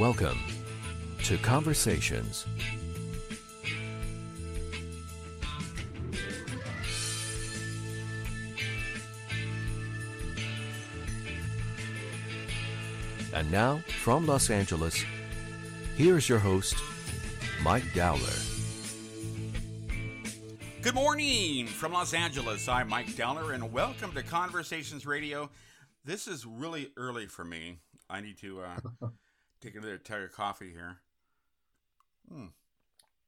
Welcome to Conversations. And now, from Los Angeles, here's your host, Mike Dowler. Good morning from Los Angeles. I'm Mike Dowler, and welcome to Conversations Radio. This is really early for me. I need to uh, take another tug of coffee here. Hmm.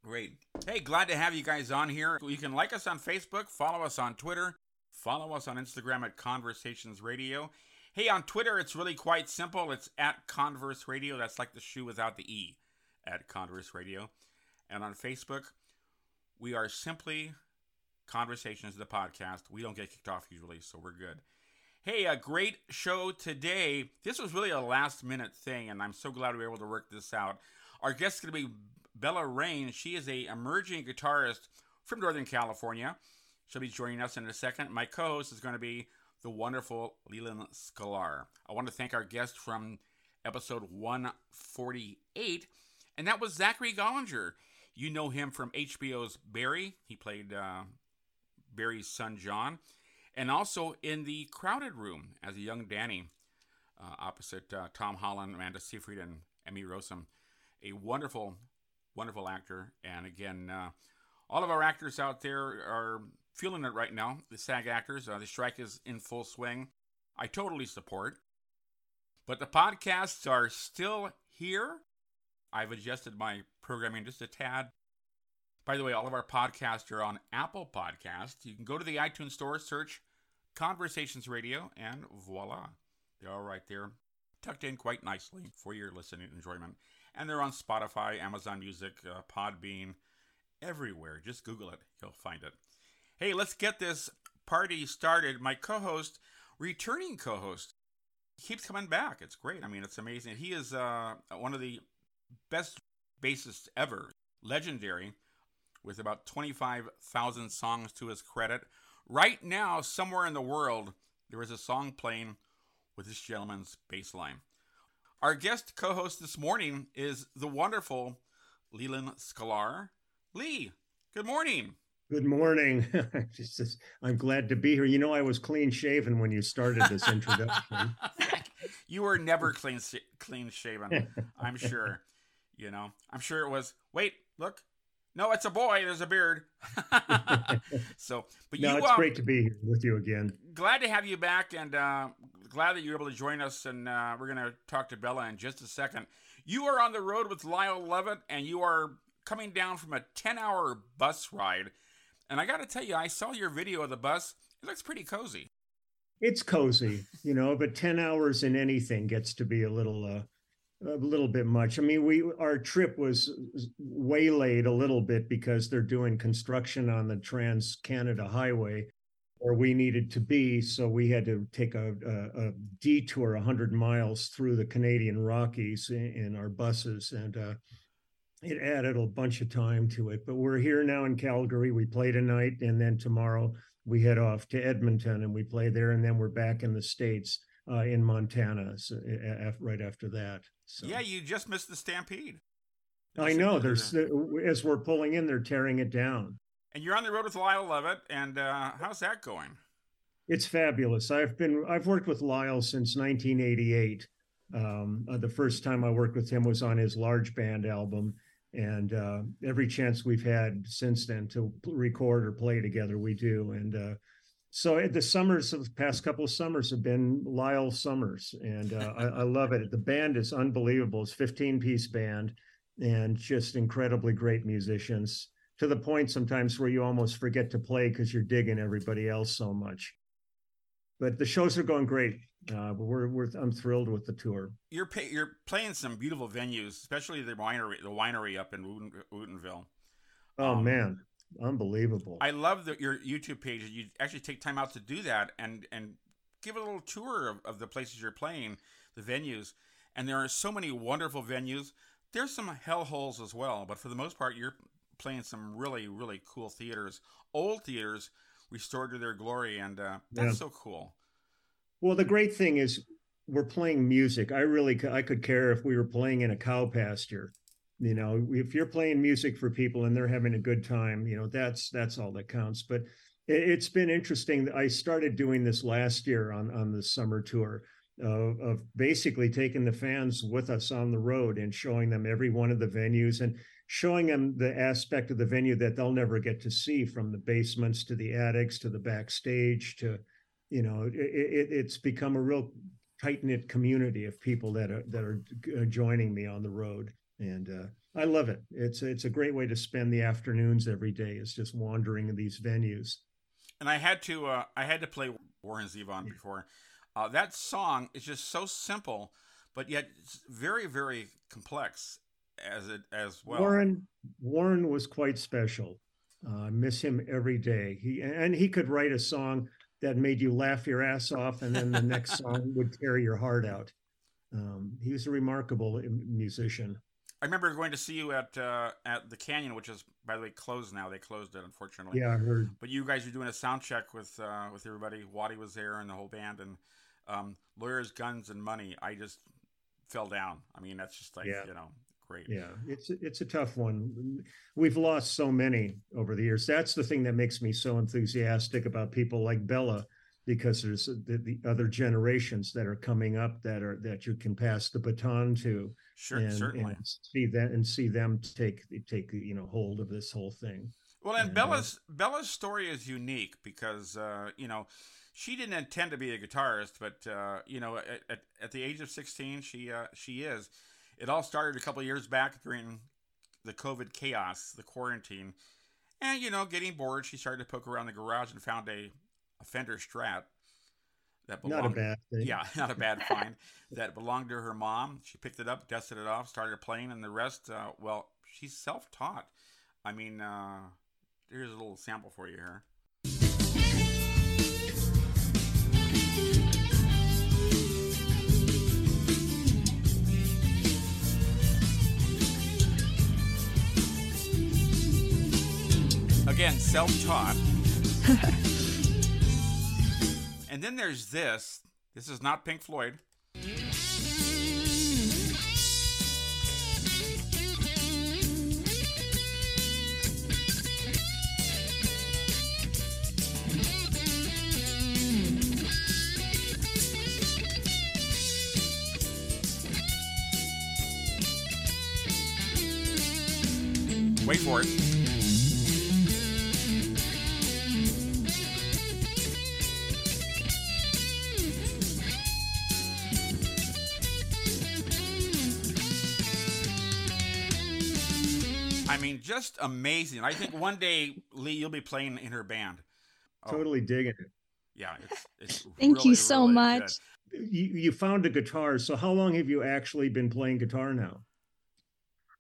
Great. Hey, glad to have you guys on here. You can like us on Facebook, follow us on Twitter, follow us on Instagram at Conversations Radio. Hey, on Twitter, it's really quite simple. It's at Converse Radio. That's like the shoe without the E at Converse Radio. And on Facebook, we are simply Conversations, the podcast. We don't get kicked off usually, so we're good. Hey, a great show today. This was really a last minute thing, and I'm so glad we were able to work this out. Our guest is going to be Bella Rayne. She is a emerging guitarist from Northern California. She'll be joining us in a second. My co-host is going to be the wonderful Leland Sklar. I want to thank our guest from episode 148, and that was Zachary Golinger. You know him from HBO's Barry. He played uh, Barry's son John, and also in the Crowded Room as a young Danny, uh, opposite uh, Tom Holland, Amanda Seyfried, and Emmy Rossum. A wonderful, wonderful actor, and again, uh, all of our actors out there are feeling it right now. The SAG actors, uh, the strike is in full swing. I totally support. But the podcasts are still here. I've adjusted my programming just a tad. By the way, all of our podcasts are on Apple Podcasts. You can go to the iTunes Store, search Conversations Radio, and voila. They're all right there, tucked in quite nicely for your listening enjoyment. And they're on Spotify, Amazon Music, uh, Podbean, everywhere. Just Google it, you'll find it. Hey, let's get this party started. My co host, returning co host, keeps coming back. It's great. I mean, it's amazing. He is uh, one of the best bassists ever, legendary, with about 25,000 songs to his credit. Right now, somewhere in the world, there is a song playing with this gentleman's bass line. Our guest co host this morning is the wonderful Leland Sklar. Lee, good morning. Good morning. Just, I'm glad to be here. You know, I was clean shaven when you started this introduction. you were never clean clean shaven. I'm sure. You know, I'm sure it was. Wait, look. No, it's a boy. There's a beard. so, but you. no, you, it's um, great to be here with you again. Glad to have you back, and uh, glad that you're able to join us. And uh, we're going to talk to Bella in just a second. You are on the road with Lyle Lovett, and you are coming down from a 10 hour bus ride. And I got to tell you, I saw your video of the bus. It looks pretty cozy. It's cozy, you know, but 10 hours in anything gets to be a little uh, a little bit much. I mean, we our trip was waylaid a little bit because they're doing construction on the Trans Canada Highway where we needed to be, so we had to take a, a, a detour 100 miles through the Canadian Rockies in, in our buses, and uh, it added a bunch of time to it. But we're here now in Calgary. We play tonight, and then tomorrow we head off to Edmonton and we play there, and then we're back in the states uh, in Montana so, right after that. So. Yeah, you just missed the stampede. I know. There's as we're pulling in, they're tearing it down. And you're on the road with Lyle Lovett, and uh, how's that going? It's fabulous. I've been I've worked with Lyle since 1988. Um, uh, the first time I worked with him was on his large band album, and uh, every chance we've had since then to record or play together, we do. And uh, so the summers of the past couple of summers have been Lyle summers, and uh, I, I, love it. The band is unbelievable. It's 15 piece band, and just incredibly great musicians to the point sometimes where you almost forget to play because you're digging everybody else so much. But the shows are going great. Uh, we're, we're I'm thrilled with the tour. You're pay, you're playing some beautiful venues, especially the winery the winery up in Wooten, Woodinville. Oh um, man, unbelievable! I love that your YouTube page. You actually take time out to do that and and give a little tour of, of the places you're playing, the venues. And there are so many wonderful venues. There's some hellholes as well, but for the most part, you're playing some really really cool theaters, old theaters restored to their glory, and uh, that's yeah. so cool. Well, the great thing is we're playing music. I really I could care if we were playing in a cow pasture. You know, if you're playing music for people and they're having a good time, you know, that's that's all that counts. But it, has been interesting. I started doing this last year on on the summer tour of, basically taking the fans with us on the road and showing them every one of the venues and showing them the aspect of the venue that they'll never get to see from the basements to the attics to the backstage to you know it, it, it's become a real tight knit community of people that are that are joining me on the road, and uh, I love it. It's it's a great way to spend the afternoons every day. Is just wandering in these venues. And I had to uh, I had to play Warren Zevon before. Uh, that song is just so simple, but yet very very complex as it as well. Warren Warren was quite special. Uh, I miss him every day. He and he could write a song that made you laugh your ass off, and then the next song would tear your heart out. Um, he was a remarkable musician. I remember going to see you at uh, at the Canyon, which is by the way closed now. They closed it, unfortunately. Yeah, I heard. But you guys were doing a sound check with uh, with everybody. Waddy was there and the whole band, and um, lawyers, guns, and money. I just fell down. I mean, that's just like yeah. you know great. Yeah, it's it's a tough one. We've lost so many over the years. That's the thing that makes me so enthusiastic about people like Bella, because there's the, the other generations that are coming up that are that you can pass the baton to. Sure, and, certainly. And see that and see them take take you know hold of this whole thing. Well, and, and uh, Bella's uh, Bella's story is unique because uh, you know she didn't intend to be a guitarist, but uh, you know, at, at, at, the age of 16, she uh, she is. It all started a couple years back during the COVID chaos, the quarantine. And, you know, getting bored, she started to poke around the garage and found a, a Fender Strat that belonged. Not a bad thing. Yeah, not a bad find. that belonged to her mom. She picked it up, dusted it off, started playing, and the rest, uh, well, she's self taught. I mean, uh, here's a little sample for you here. Again, self taught. and then there's this. This is not Pink Floyd. Wait for it. I mean, just amazing. I think one day, Lee, you'll be playing in her band. Oh. Totally digging it. Yeah, it's, it's Thank really, you so really much. You, you found a guitar. So how long have you actually been playing guitar now?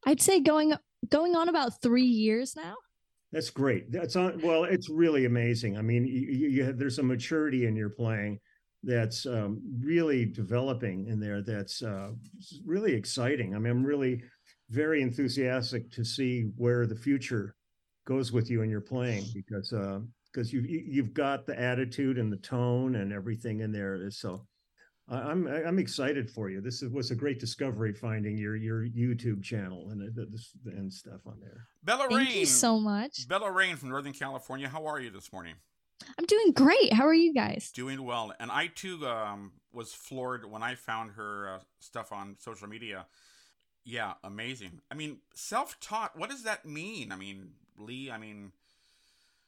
I'd say going going on about three years now. That's great. That's on. Well, it's really amazing. I mean, you, you have, there's a maturity in your playing that's um, really developing in there. That's uh, really exciting. I mean, I'm really very enthusiastic to see where the future goes with you and your playing because uh because uh, you you've got the attitude and the tone and everything in there. So I'm I'm excited for you. This was a great discovery finding your your YouTube channel and uh, and stuff on there. Bella Rayne, Thank you so much. Bella Rayne from Northern California. How are you this morning? I'm doing great. How are you guys? Doing well. And I too um, was floored when I found her uh, stuff on social media yeah, amazing. I mean, self taught, what does that mean? I mean, Lee, I mean,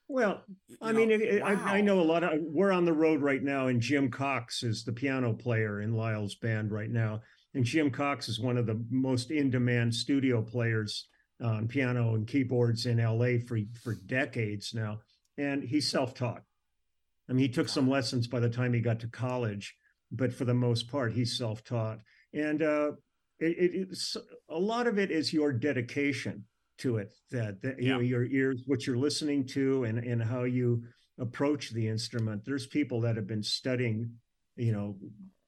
well, I know, mean, it, wow. I, I, know a lot of. We're on the road right now, and Jim Cox is the piano player in Lyle's band right now. And Jim Cox is one of the most in-demand studio players on piano and keyboards in LA for for decades now. And he's self-taught. I mean, he took some lessons by the time he got to college, but for the most part, he's self-taught. And uh, it, it's a lot of it is your dedication to it that, that you yeah. know your ears what you're listening to and and how you approach the instrument there's people that have been studying you know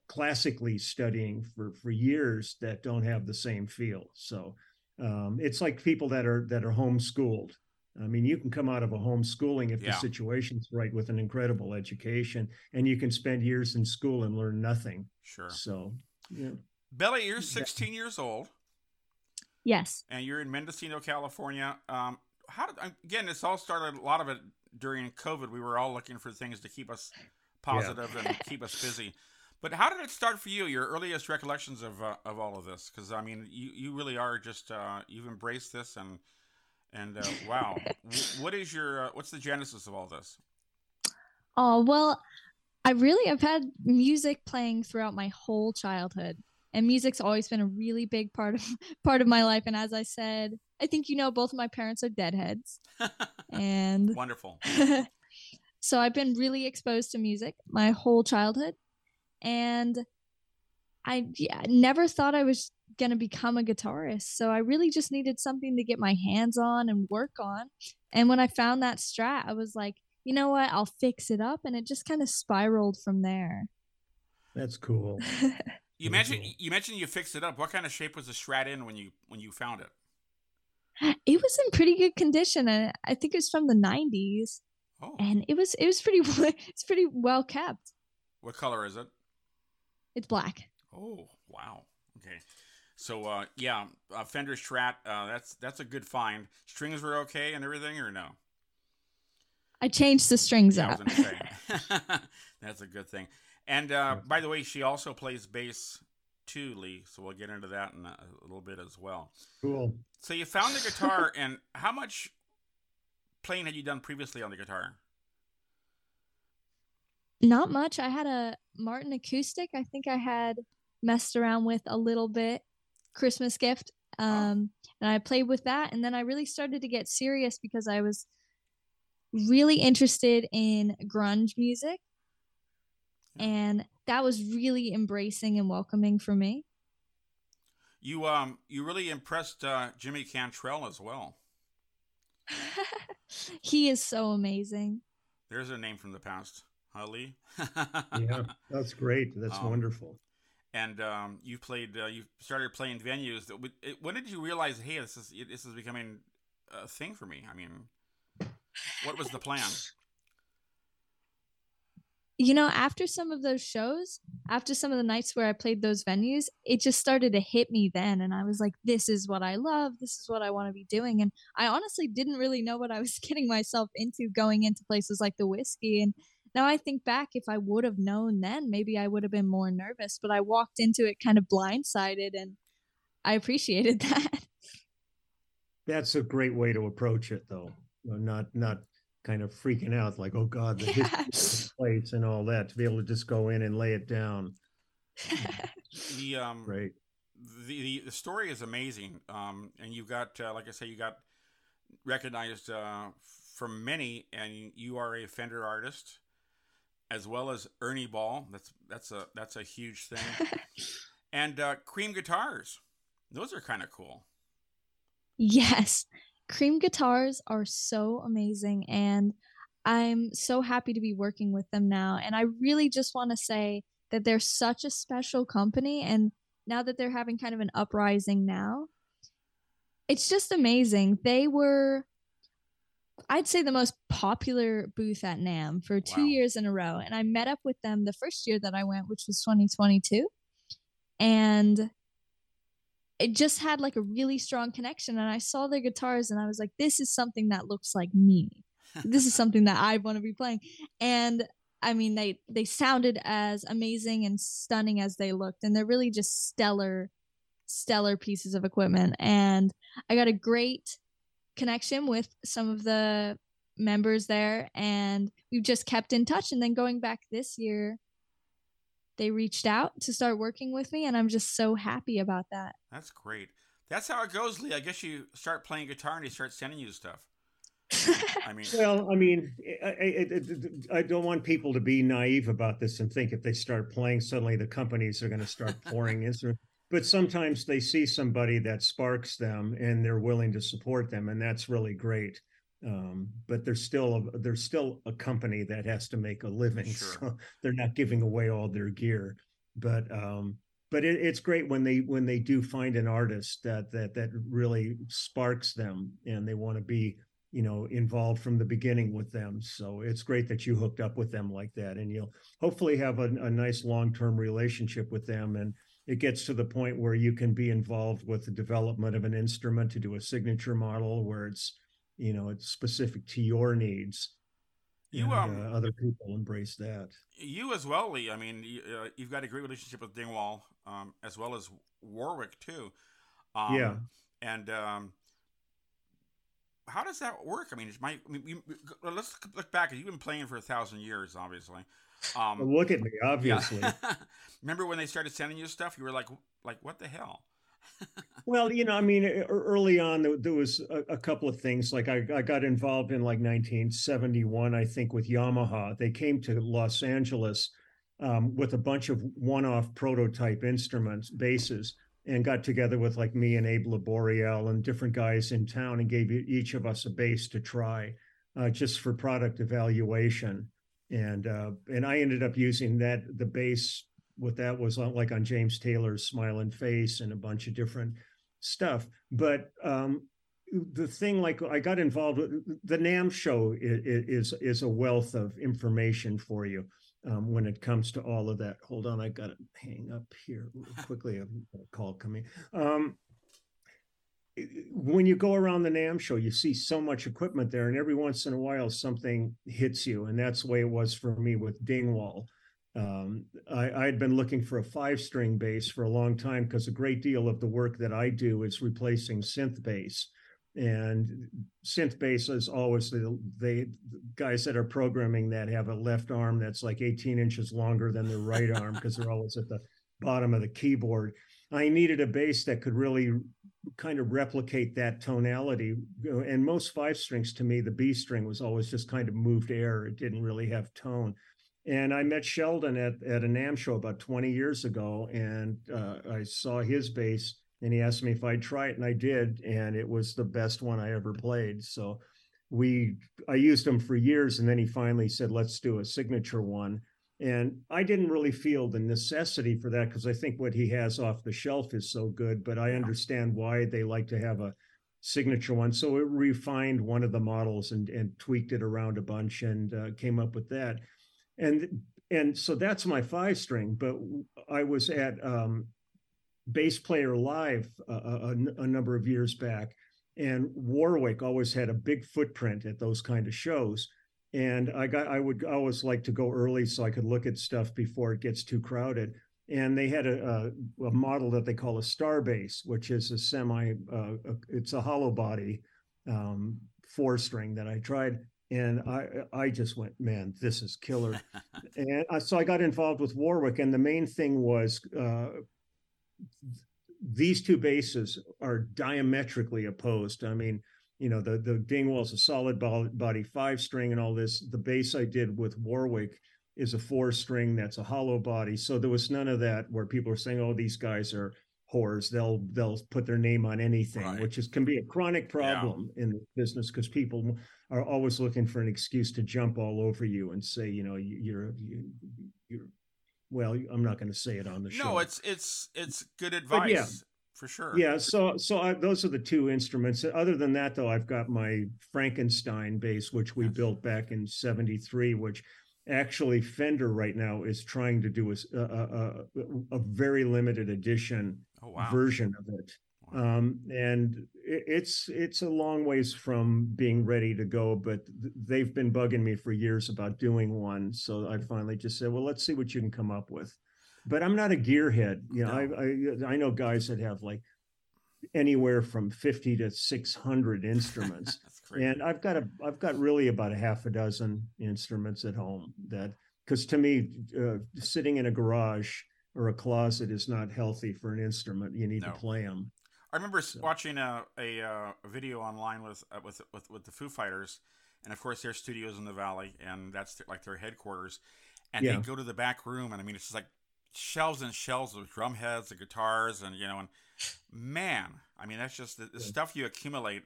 classically studying for for years that don't have the same feel so um, it's like people that are that are homeschooled I mean, you can come out of a homeschooling if Yeah. the situation's right with an incredible education, and you can spend years in school and learn nothing. Sure. So, yeah. Bella, you're 16 years old Yes. and you're in Mendocino, California. Um, how did again? This all started. A lot of it during COVID. We were all looking for things to keep us positive and keep us busy. But how did it start for you? Your earliest recollections of uh, of all of this? Because I mean, you you really are just uh, you've embraced this and and uh, wow. What is your uh, what's the genesis of all this? Oh, well, I really I've had music playing throughout my whole childhood. And music's always been a really big part of part of my life. And as I said, I think you know both of my parents are deadheads. And Wonderful. so I've been really exposed to music my whole childhood. And I yeah, never thought I was going to become a guitarist. So I really just needed something to get my hands on and work on. And when I found that strat, I was like, you know what? I'll fix it up. And it just kind of spiraled from there. That's cool. You mentioned cool. you mentioned you fixed it up. What kind of shape was the Strat in when you when you found it? it was in pretty good condition. And I think it was from the 90s. Oh, And it was it was pretty it's pretty well kept. what color is it? It's black. Oh, wow. Okay. So uh, yeah, uh, Fender Strat. Uh, that's that's a good find. Strings were okay and everything, or no? I changed the strings Yeah, I was out. say. that's a good thing. And uh, by the way, she also plays bass too, Lee. So we'll get into that in a, a little bit as well. Cool. So you found the guitar, and how much playing had you done previously on the guitar? Not much. I had a Martin acoustic. I think I had messed around with a little bit. Christmas gift. Um, and I played with that, and then I really started to get serious because I was really interested in grunge music, and that was really embracing and welcoming for me. You um you really impressed uh, Jimmy Cantrell as well. he is so amazing. There's a name from the past, huh, Lee? Yeah, that's great. That's Um, wonderful. and um, you played. Uh, you started playing venues. That it, when did you realize, hey, this is this is becoming a thing for me? I mean, what was the plan? you know, after some of those shows, after some of the nights where I played those venues, it just started to hit me then. And I was like, this is what I love. This is what I want to be doing. And I honestly didn't really know what I was getting myself into going into places like the whiskey. And now I think back, if I would have known then, maybe I would have been more nervous. But I walked into it kind of blindsided and I appreciated that. That's a great way to approach it, though. Not, not kind of freaking out like, oh God, the Yeah. This place and all that. To be able to just go in and lay it down. The um Right. the, the the story is amazing. Um, and you've got uh, like I say, you got recognized uh, from many, and you are a Fender artist, as well as Ernie Ball. That's that's a that's a huge thing. and uh, Cream guitars, those are kind of cool. Yes. Cream guitars are so amazing and I'm so happy to be working with them now and I really just want to say that they're such a special company and now that they're having kind of an uprising now it's just amazing. They were I'd say the most popular booth at NAMM for 2 Wow. years in a row and I met up with them the first year that I went which was 2022 and it just had like a really strong connection and i saw their guitars and i was like this is something that looks like me this is something that i want to be playing and i mean they they sounded as amazing and stunning as they looked and they're really just stellar stellar pieces of equipment and i got a great connection with some of the members there and we've just kept in touch and then going back this year they reached out to start working with me and i'm just so happy about that That's great. That's how it goes, Lee. I guess you start playing guitar and he starts sending you stuff. I mean, Well, I mean, I, I, I- I don't want people to be naive about this and think if they start playing, suddenly the companies are going to start pouring instruments. But sometimes they see somebody that sparks them and they're willing to support them, and that's really great. Um, but there's still a, there's still a company that has to make a living, Sure. so they're not giving away all their gear. But um, but it, it's great when they when they do find an artist that that that really sparks them and they want to be you know involved from the beginning with them. So it's great that you hooked up with them like that and you'll hopefully have a, a nice long-term relationship with them and it gets to the point where you can be involved with the development of an instrument to do a signature model where it's you know it's specific to your needs you and, um, uh, other people embrace that. you as well lee. I mean you, have uh, got a great relationship with dingwall um, as well as warwick too. Um, yeah and um, how does that work? I mean, it's my. I mean, you, let's look back. You've been playing for a thousand years, obviously. Um, well, look at me, obviously. Yeah. Remember when they started sending you stuff? You were like, like, what the hell? well, you know, I mean, early on there, there was a, a, couple of things. Like I, I got involved in like 1971, I think, with Yamaha. They came to Los Angeles um, with a bunch of one-off prototype instruments, basses and got together with like me and Abe Laboriel and different guys in town and gave each of us a bass to try uh, just for product evaluation. And uh, and I ended up using that the bass what that was on like on James Taylor's Smiling Face and a bunch of different stuff. But um, the thing like I got involved with the NAMM show is, is is a wealth of information for you um, when it comes to all of that. Hold on, I got to hang up here quickly. A call coming. Um, when you go around the NAMM show, you see so much equipment there, and every once in a while something hits you, and that's the way it was for me with Dingwall. Um, I, had been looking for a five-string bass for a long time because a great deal of the work that I do is replacing synth bass and synth bass is always the, the guys that are programming that have a left arm that's like 18 inches longer than their right arm because they're always at the bottom of the keyboard. I needed a bass that could really kind of replicate that tonality. And most five strings to me, the B string was always just kind of moved air. It didn't really have tone. And I met Sheldon at, at a NAMM show about 20 years ago, and uh, I saw his bass and he asked me if I'd try it, and I did, and it was the best one I ever played. So we, I used him for years, and then he finally said, "Let's do a signature one." And I didn't really feel the necessity for that because I think what he has off the shelf is so good. But I understand why they like to have a signature one. So we refined one of the models and, and tweaked it around a bunch and uh, came up with that. And and so that's my five string. But I was at um, bass player live uh, a, a, number of years back, and Warwick always had a big footprint at those kind of shows. And I got I would always like to go early so I could look at stuff before it gets too crowded. And they had a, a, a model that they call a star bass, which is a semi uh, a, it's a hollow body um, four string that I tried and I I just went, man, this is killer. and I, so I got involved with Warwick, and the main thing was uh, these two basses are diametrically opposed. I mean, you know, the the Dingwall's a solid body five string and all this. The bass I did with Warwick is a four string that's a hollow body. So there was none of that where people are saying, "Oh, these guys are whores. They'll they'll put their name on anything," right. which is can be a chronic problem yeah. in the business because people are always looking for an excuse to jump all over you and say, you know, you're you, you're well, I'm not going to say it on the show. No, it's it's it's good advice. yeah, for sure. Yeah, so so I, those are the two instruments. Other than that, though, I've got my Frankenstein bass, which we yes. built back in '73, which actually Fender right now is trying to do a, a, a, a very limited edition oh, wow. version of it. Um, and it's it's a long ways from being ready to go, but they've been bugging me for years about doing one. So I finally just said, well, let's see what you can come up with. But I'm not a gearhead. You know, no. I, I I know guys that have like anywhere from 50 to 600 instruments and i've got a i've got really about a half a dozen instruments at home that because to me uh, sitting in a garage or a closet is not healthy for an instrument you need no. to play them I remember so. watching a, a, uh, a video online with, uh, with with with the Foo Fighters, and of course their studios in the Valley, and that's their, like their headquarters. And yeah. they go to the back room, and I mean it's just like shelves and shelves of drum heads and guitars, and you know, and man, I mean that's just the, the yeah. stuff you accumulate.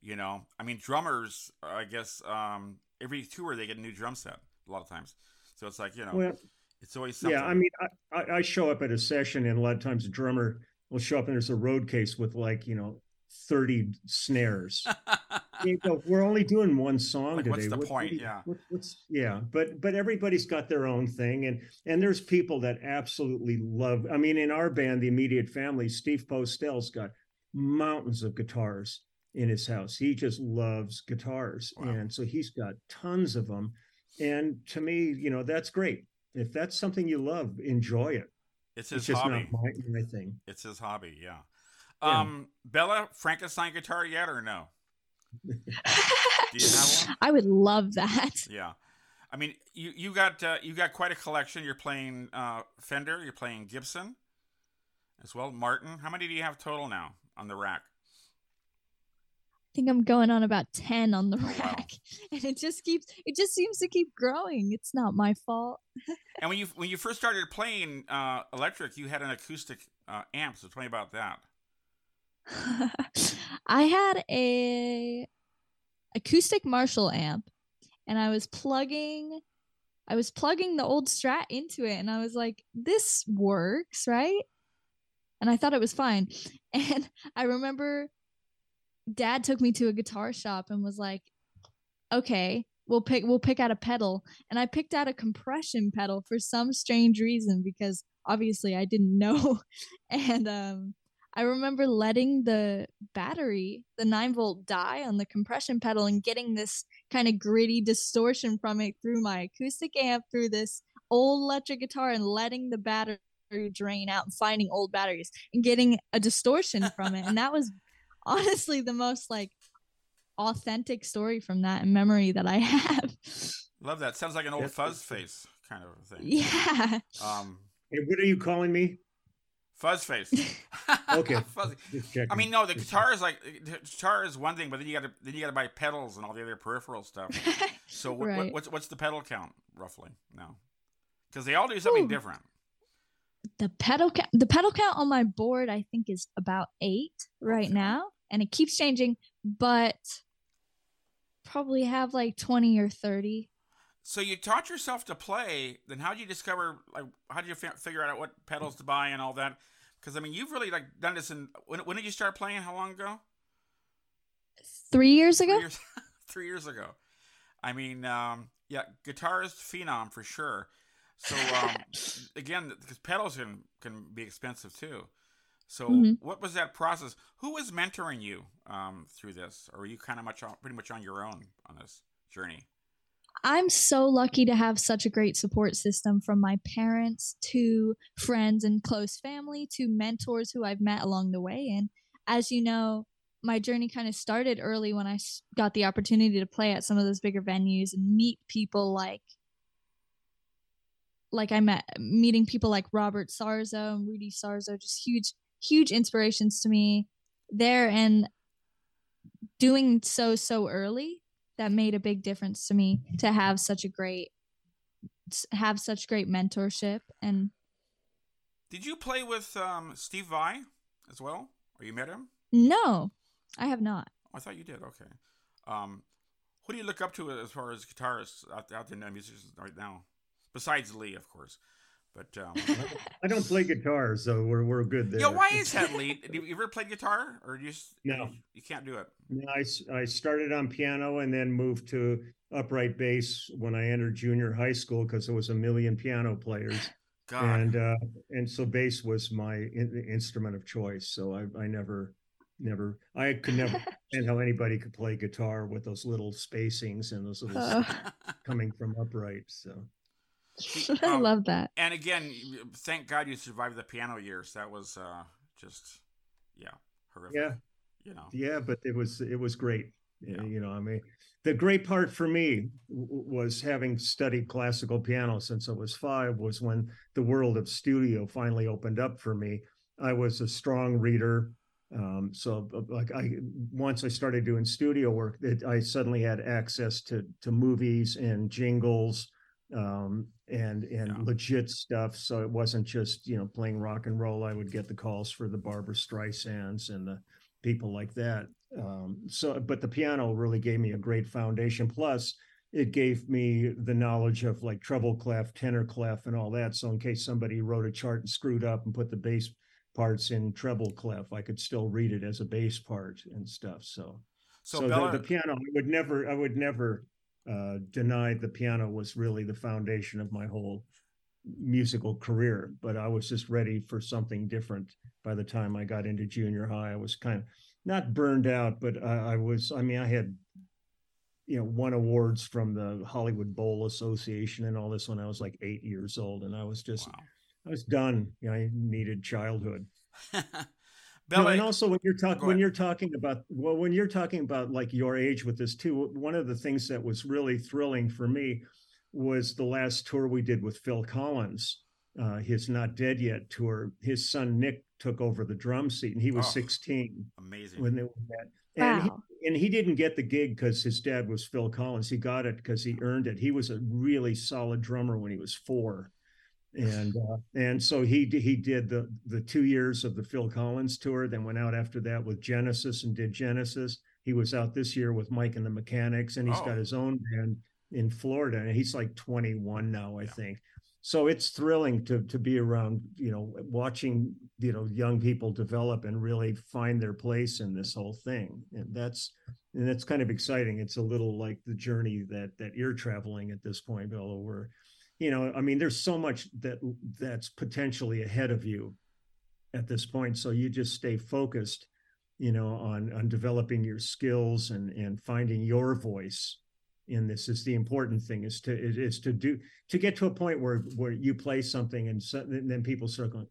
You know, I mean drummers, I guess um, every tour they get a new drum set a lot of times. So it's like you know, well, it's always something. Yeah, I mean, I, I show up at a session, and a lot of times the drummer will show up and there's a road case with like you know 30 snares you know, we're only doing one song Like, today. what's the What- what point? you- Yeah. what- what's yeah, but but everybody's got their own thing, and and there's people that absolutely love. I mean, in our band, the immediate family, Steve Postell's got mountains of guitars in his house. He just loves guitars, Wow. and so he's got tons of them. And to me, you know, that's great. If that's something you love, enjoy it. It's his It's just hobby. not my, my thing. It's his hobby. Yeah. Yeah. Um, Bella, Frankenstein guitar yet or no? Do you have one? I would love that. Yeah. I mean, you you got uh, you got quite a collection. You're playing uh, Fender. You're playing Gibson, as well. Martin. How many do you have total now on the rack? I think I'm going on about 10 on the Oh, rack. And it just keeps it just seems to keep growing. It's not my fault. And when you when you first started playing uh, electric, you had an acoustic uh, amp. So tell me about that. I had a acoustic Marshall amp and I was plugging I was plugging the old strat into it and I was like this works, right? And I thought it was fine. And I remember dad took me to a guitar shop and was like okay, we'll pick we'll pick out a pedal and I picked out a compression pedal for some strange reason because obviously I didn't know and um I remember letting the battery, the 9 volt, die on the compression pedal and getting this kind of gritty distortion from it through my acoustic amp through this old electric guitar and letting the battery drain out and finding old batteries and getting a distortion from it. And that was honestly the most like authentic story from that and memory that I have. Love that. Sounds like an old That's fuzz pretty face kind of thing. Yeah. Um, Hey, what are you calling me? fuzz face. Okay. Fuzzy. I mean, no, the guitar is like the guitar is one thing, but then you got to then you got to buy pedals and all the other peripheral stuff. So what, Right. what, what's what's the pedal count roughly now? Because they all do something Ooh. different. The pedal count the pedal count on my board i think is about eight right now and it keeps changing but probably have like 20 or 30 So you taught yourself to play. Then how did you discover? Like, how did you fi- figure out what pedals to buy and all that? Because I mean, you've really like done this in. When, when did you start playing? How long ago? three years Three ago years, three years ago. I mean, um, yeah, guitarist phenom for sure. So um, again, because pedals can can be expensive too. So Mhm. what was that process? Who was mentoring you um, through this, or were you kind of much on, pretty much on your own on this journey? i'm so lucky to have such a great support system from my parents to friends and close family to mentors who i've met along the way and as you know my journey kind of started early when I got the opportunity to play at some of those bigger venues and meet people like like I met meeting people like Robert Sarzo and Rudy Sarzo, just huge, huge inspirations to me there and doing so so early that made a big difference to me to have such a great have such great mentorship and Did you play with um, Steve Vai as well, or you met him? no i have not I thought you did. Okay. Um, who do you look up to as far as guitarists out, out there, musicians right now? Besides Lee, of course. But um, I don't play guitar, so we're we're good there. yeah, why is that, Lee? Have you ever played guitar, or you just No. you, you can't do it? No, I, s- I started on piano and then moved to upright bass when I entered junior high school because there was a million piano players, God, and uh, and so bass was my in, instrument of choice. So I I never never I could never understand how anybody could play guitar with those little spacings and those little Oh. coming from upright. So i Um, love that and again, thank God you survived the piano years. That was uh, just yeah horrific. yeah, you know. yeah, but it was it was great. Yeah. You know, I mean, the great part for me w- w- was having studied classical piano since I was five. Was when the world of studio finally opened up for me. I was a strong reader, um, so uh, like I once I started doing studio work, it, I suddenly had access to to movies and jingles um and and Yeah. legit stuff so it wasn't just you know playing rock and roll i would get the calls for the barbara streisands and the people like that um so but the piano really gave me a great foundation plus it gave me the knowledge of like treble clef tenor clef and all that so in case somebody wrote a chart and screwed up and put the bass parts in treble clef i could still read it as a bass part and stuff so So, so Bella, the, the, piano, I would never, I would never uh, deny the piano was really the foundation of my whole musical career. But I was just ready for something different by the time I got into junior high. I was kind of not burned out, but I, I was. I mean, I had you know won awards from the Hollywood Bowl Association and all this when I was like eight years old, and I was just wow. I was done. You know, I needed childhood. no, and also when you're talking when you're talking about well when you're talking about like your age with this too one of the things that was really thrilling for me was the last tour we did with phil collins uh, his not dead yet tour. His son nick took over the drum seat and he was oh, 16 amazing. when they met. And, wow. he, and he didn't get the gig because his dad was phil collins. He got it because he earned it. He was a really solid drummer when he was four and uh, and so he he did the the two years of the Phil Collins tour, then went out after that with Genesis and did Genesis. He was out this year with Mike and the Mechanics, and he's oh. got his own band in Florida, and he's like 21 now, I yeah. think. So it's thrilling to to be around, you know, watching you know young people develop and really find their place in this whole thing, and that's and that's kind of exciting. It's a little like the journey that that you're traveling at this point, Bill, where you know i mean there's so much that that's potentially ahead of you at this point. So you just stay focused you know on on developing your skills and and finding your voice in this is the important thing is to is to do to get to a point where where you play something and, so, and then people start going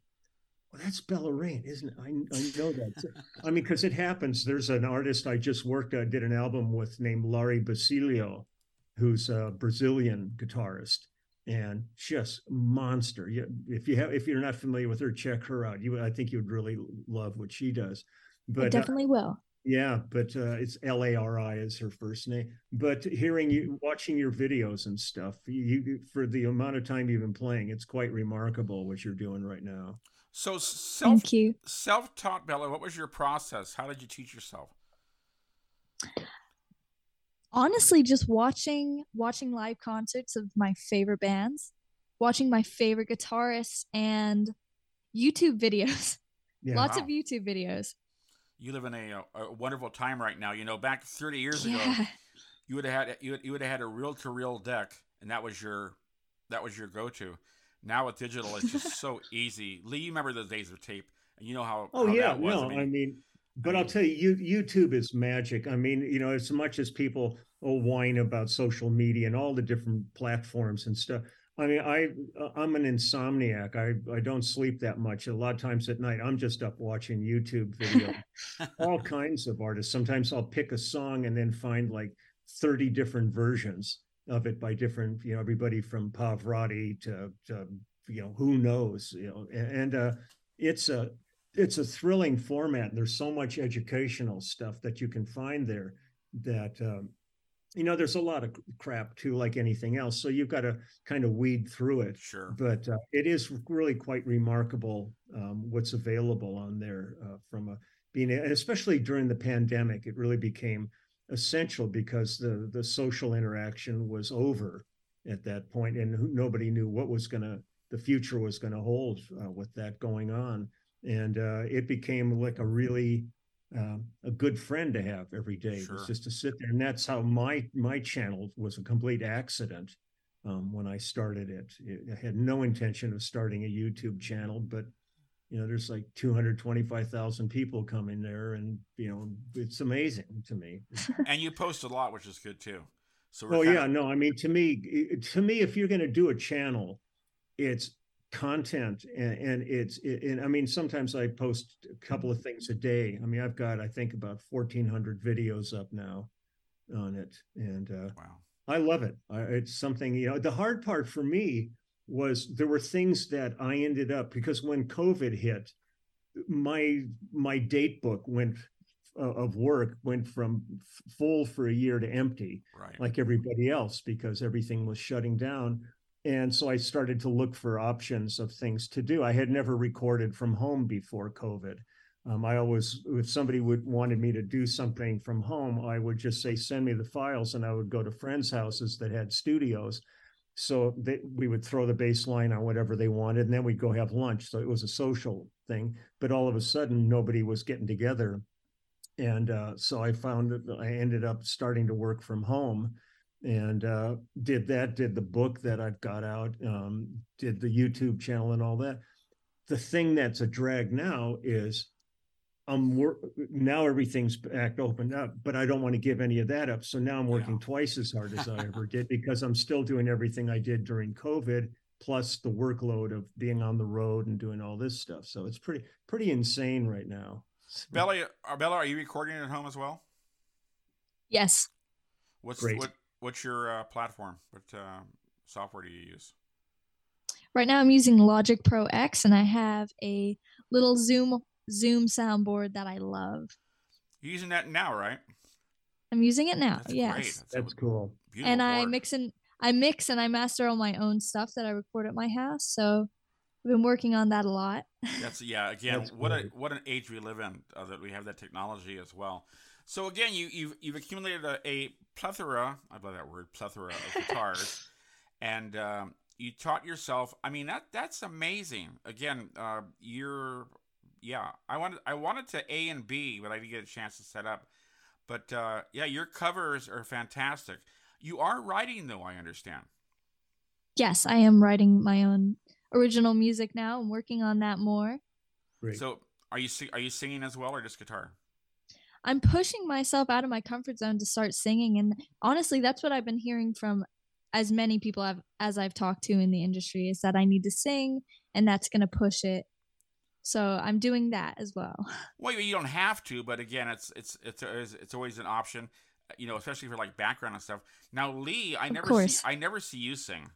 well that's bella rayne isn't it? I, I know that. I mean because it happens. There's an artist i just worked uh, did an album with named lari basilio who's a brazilian guitarist and just monster. if you have, if you're not familiar with her, check her out. You, I think you would really love what she does. But I uh, definitely uh, will. Yeah, but uh, it's L A R I is her first name. But hearing you, watching your videos and stuff, you for the amount of time you've been playing, it's quite remarkable what you're doing right now. So self, Thank you. Self-taught, Bella. What was your process? How did you teach yourself? Honestly just watching watching live concerts of my favorite bands watching my favorite guitarists and youtube videos. Yeah, lots wow. of youtube videos. You live in a, uh, a, wonderful time right now. You know back 30 years yeah. ago you would have had you would, you would have had a reel to reel deck and that was your that was your go-to. Now with digital it's just so easy. Lee you remember those days of tape and you know how oh how yeah no I mean, I mean but I'll tell you, YouTube is magic. I mean, you know, as much as people oh, whine about social media and all the different platforms and stuff. I mean, I I'm an insomniac. I I don't sleep that much. A lot of times at night, I'm just up watching YouTube videos, all kinds of artists. Sometimes I'll pick a song and then find like 30 different versions of it by different, you know, everybody from Pavarotti to, to you know, who knows, you know, and, and uh, it's a it's a thrilling format. There's so much educational stuff that you can find there that um, you know there's a lot of crap too like anything else so you've got to kind of weed through it sure but uh, it is really quite remarkable um, what's available on there uh, from a being especially during the pandemic it really became essential because the the social interaction was over at that point and nobody knew what was going to the future was going to hold uh, with that going on and uh, it became like a really uh, a good friend to have every day sure. was just to sit there and that's how my my channel was a complete accident um, when i started it. it i had no intention of starting a youtube channel but you know there's like 225000 people coming there and you know it's amazing to me and you post a lot which is good too so oh yeah of- no i mean to me to me if you're going to do a channel it's content and, and it's it, and i mean sometimes i post a couple of things a day. I mean i've got i think about 1400 videos up now on it and uh, wow. I love it. I, it's something you know the hard part for me was there were things that i ended up because when covid hit my my date book went uh, of work went from full for a year to empty right. like everybody else because everything was shutting down and so I started to look for options of things to do. I had never recorded from home before COVID. Um, I always, if somebody would wanted me to do something from home, I would just say, send me the files, and I would go to friends' houses that had studios. So they, we would throw the bass line on whatever they wanted, and then we'd go have lunch. So it was a social thing. But all of a sudden, nobody was getting together and uh, so I found that I ended up starting to work from home, and uh, did that. Did the book that I've got out. Um, did the YouTube channel and all that. The thing that's a drag now is I'm wor- now everything's back opened up, but I don't want to give any of that up. So now I'm working Yeah. twice as hard as I ever did because I'm still doing everything I did during COVID, plus the workload of being on the road and doing all this stuff. So it's pretty pretty insane right now. Bella, Bella, are you recording at home as well? Yes. What's Great. what what's your uh, platform? What uh, software do you use? Right now I'm using Logic Pro X and I have a little Zoom Zoom soundboard that I love. You're using that now, right? I'm using it now. That's yes. great. That's, That's cool. beautiful and I mix and I mix and I master all my own stuff that I record at my house. So I've been working on that a lot. That's yeah. Again, That's what a what an age we live in uh, that we have that technology as well. So again, you you've you've accumulated a, a plethora. I love that word, plethora of guitars, and um, you taught yourself. I mean that that's amazing. Again, uh, you're yeah. I wanted I wanted to A and B, but I didn't get a chance to set up. But uh, yeah, your covers are fantastic. You are writing though, I understand. yes, I am writing my own original music now. I'm working on that more. Great. So are you are you singing as well or just guitar? I'm pushing myself out of my comfort zone to start singing. And honestly, that's what I've been hearing from as many people I've, as I've talked to in the industry is that I need to sing and that's going to push it. So I'm doing that as well. Well, you don't have to, but again, it's it's it's it's, it's always an option, uh, you know, especially for like background and stuff. Now, Lee, I Of never course. see I never see you sing,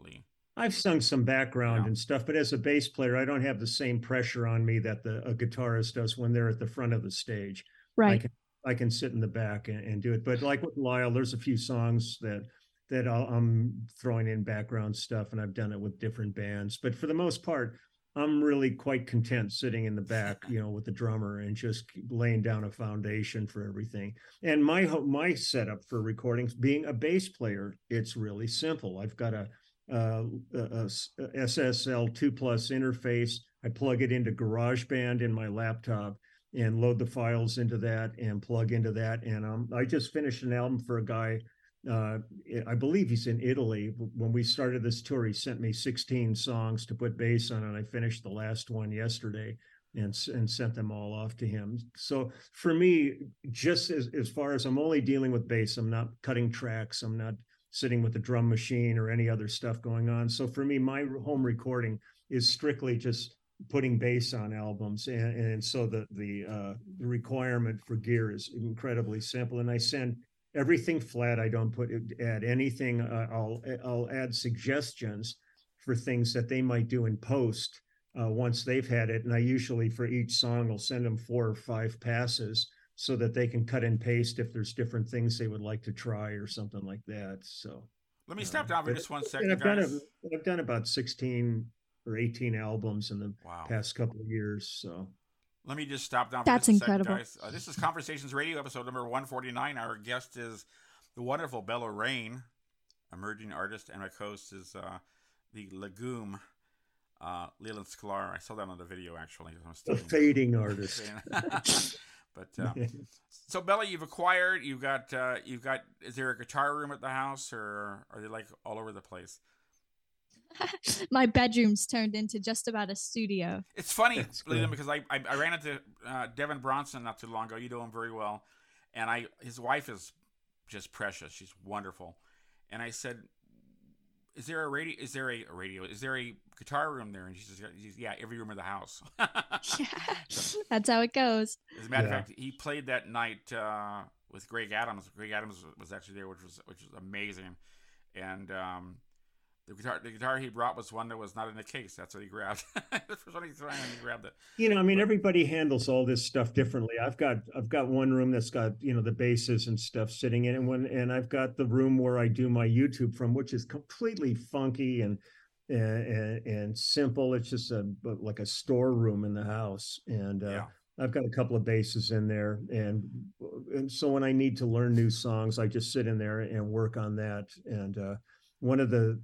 Lee. I've sung some background Yeah. and stuff, but as a bass player, I don't have the same pressure on me that the a guitarist does when they're at the front of the stage. I Right. can I can sit in the back and, and do it. But like with Lyle, there's a few songs that that I'll, I'm throwing in background stuff, and I've done it with different bands. But for the most part, I'm really quite content sitting in the back, you know, with the drummer and just laying down a foundation for everything. And my my setup for recordings, being a bass player, it's really simple. I've got a uh, a, a SSL two plus interface. I plug it into GarageBand in my laptop and load the files into that and plug into that. And um, I just finished an album for a guy. Uh, I believe he's in Italy. When we started this tour, he sent me 16 songs to put bass on, and I finished the last one yesterday and and sent them all off to him. So for me, just as as far as I'm only dealing with bass, I'm not cutting tracks. I'm not sitting with a drum machine or any other stuff going on. So for me, my home recording is strictly just putting bass on albums, and, and so the the uh, the requirement for gear is incredibly simple. And I send everything flat. I don't put add anything. Uh, I'll I'll add suggestions for things that they might do in post uh, once they've had it. And I usually for each song, I'll send them four or five passes so that they can cut and paste if there's different things they would like to try or something like that. So Let me uh, step down for but- just one and second, I've done, a, I've done about 16 or 18 albums in the Wow. past couple of years. So Let me just stop down. That's for just second, incredible. guys. Uh, this is Conversations Radio, episode number 149. Our guest is the wonderful Bella Rayne, emerging artist, and my co-host is uh, the Legume, uh, Leland Sklar. I saw that on the video, actually. I'm a fading artist. but uh, so Bella, you've acquired. You've got. Uh, you've got. Is there a guitar room at the house, or are they like all over the place? my bedroom's turned into just about a studio. It's funny, That's Leland, good. because I, I I ran into uh, Devin Bronson not too long ago. You know him very well, and I his wife is just precious. She's wonderful, and I said, "Is there a radio? Is there a, a radio? Is there a guitar room there?" And she says, "Yeah, every room of the house." Yeah, That's how it goes. As a matter Yeah. of fact, he played that night uh, with Greg Adams. Greg Adams was actually there, which was which was amazing. And um, the guitar the guitar he brought was one that was not in the case. That's what he grabbed. the first one he and he grabbed it. you know, I mean, everybody handles all this stuff differently. I've got I've got one room that's got you know the basses and stuff sitting in, and when and I've got the room where I do my YouTube from, which is completely funky and and and, and simple. It's just a like a storeroom in the house, and uh, Yeah. I've got a couple of basses in there, and and so when I need to learn new songs, I just sit in there and work on that. And uh, one of the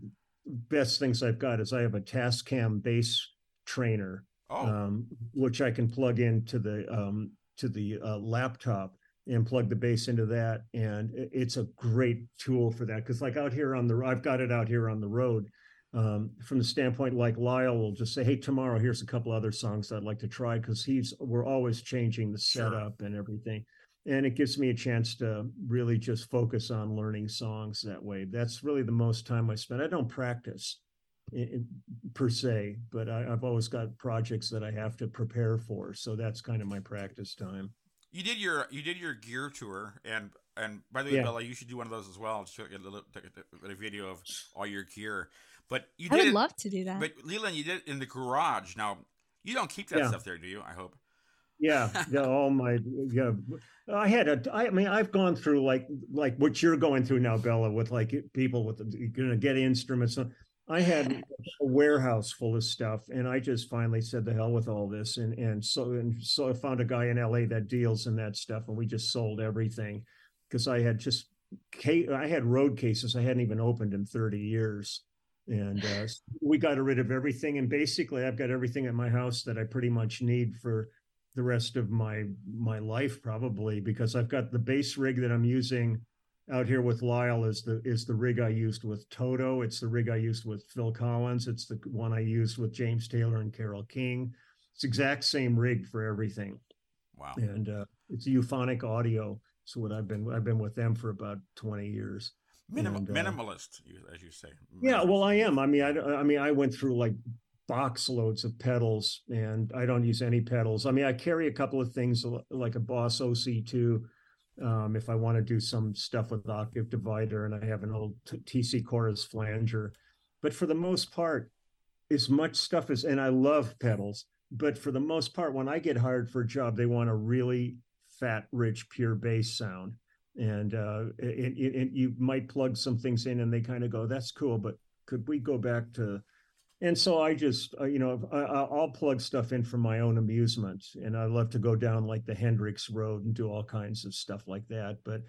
best things I've got is I have a Tascam bass trainer Oh, um, which I can plug into the um, to the uh, laptop and plug the bass into that, and it's a great tool for that. Because like out here on the, I've got it out here on the road. Um, from the standpoint like Lyle will just say, "Hey, tomorrow here's a couple other songs I'd like to try," because he's we're always changing the setup sure. and everything and it gives me a chance to really just focus on learning songs that way. That's really the most time i spend. I don't practice in, per se but I, have always got projects that i have to prepare for so that's kind of my practice time. You did your you did your gear tour and and by the way yeah. bella you should do one of those as well. To get a, little, a video of all your gear. But you I did would it, love to do that. but leland you did it in the garage. Now you don't keep that yeah. stuff there do you? I hope yeah yeah all my yeah. I had a i mean i've gone through like like what you're going through now bella with like people with you're gonna get instruments. I had a warehouse full of stuff and i just finally said the hell with all this and and so and so i found a guy in la that deals in that stuff and we just sold everything. Because i had just i had road cases i hadn't even opened in 30 years. And uh, we got rid of everything and basically i've got everything at my house that i pretty much need for the rest of my my life probably because I've got the bass rig that I'm using out here with Lyle is the is the rig I used with Toto. It's the rig I used with Phil Collins. It's the one I used with James Taylor and Carole King. It's exact same rig for everything. Wow. And uh, it's euphonic audio. So what I've been I've been with them for about 20 years. Minim- and, uh, minimalist, as you say. Minimalist. Yeah, well, I am. I mean, I, I mean, I went through like box loads of pedals and I don't use any pedals. I mean, I carry a couple of things like a Boss OC2 um, if I want to do some stuff with octave divider and I have an old TC chorus flanger. But for the most part, as much stuff as, and I love pedals, but for the most part, when I get hired for a job, they want a really fat, rich, pure bass sound. And uh, it, it, it, you might plug some things in and they kind of go, that's cool, but could we go back to and so I just, uh, you know, I, will plug stuff in for my own amusement, and I love to go down like the Hendrix Road and do all kinds of stuff like that. But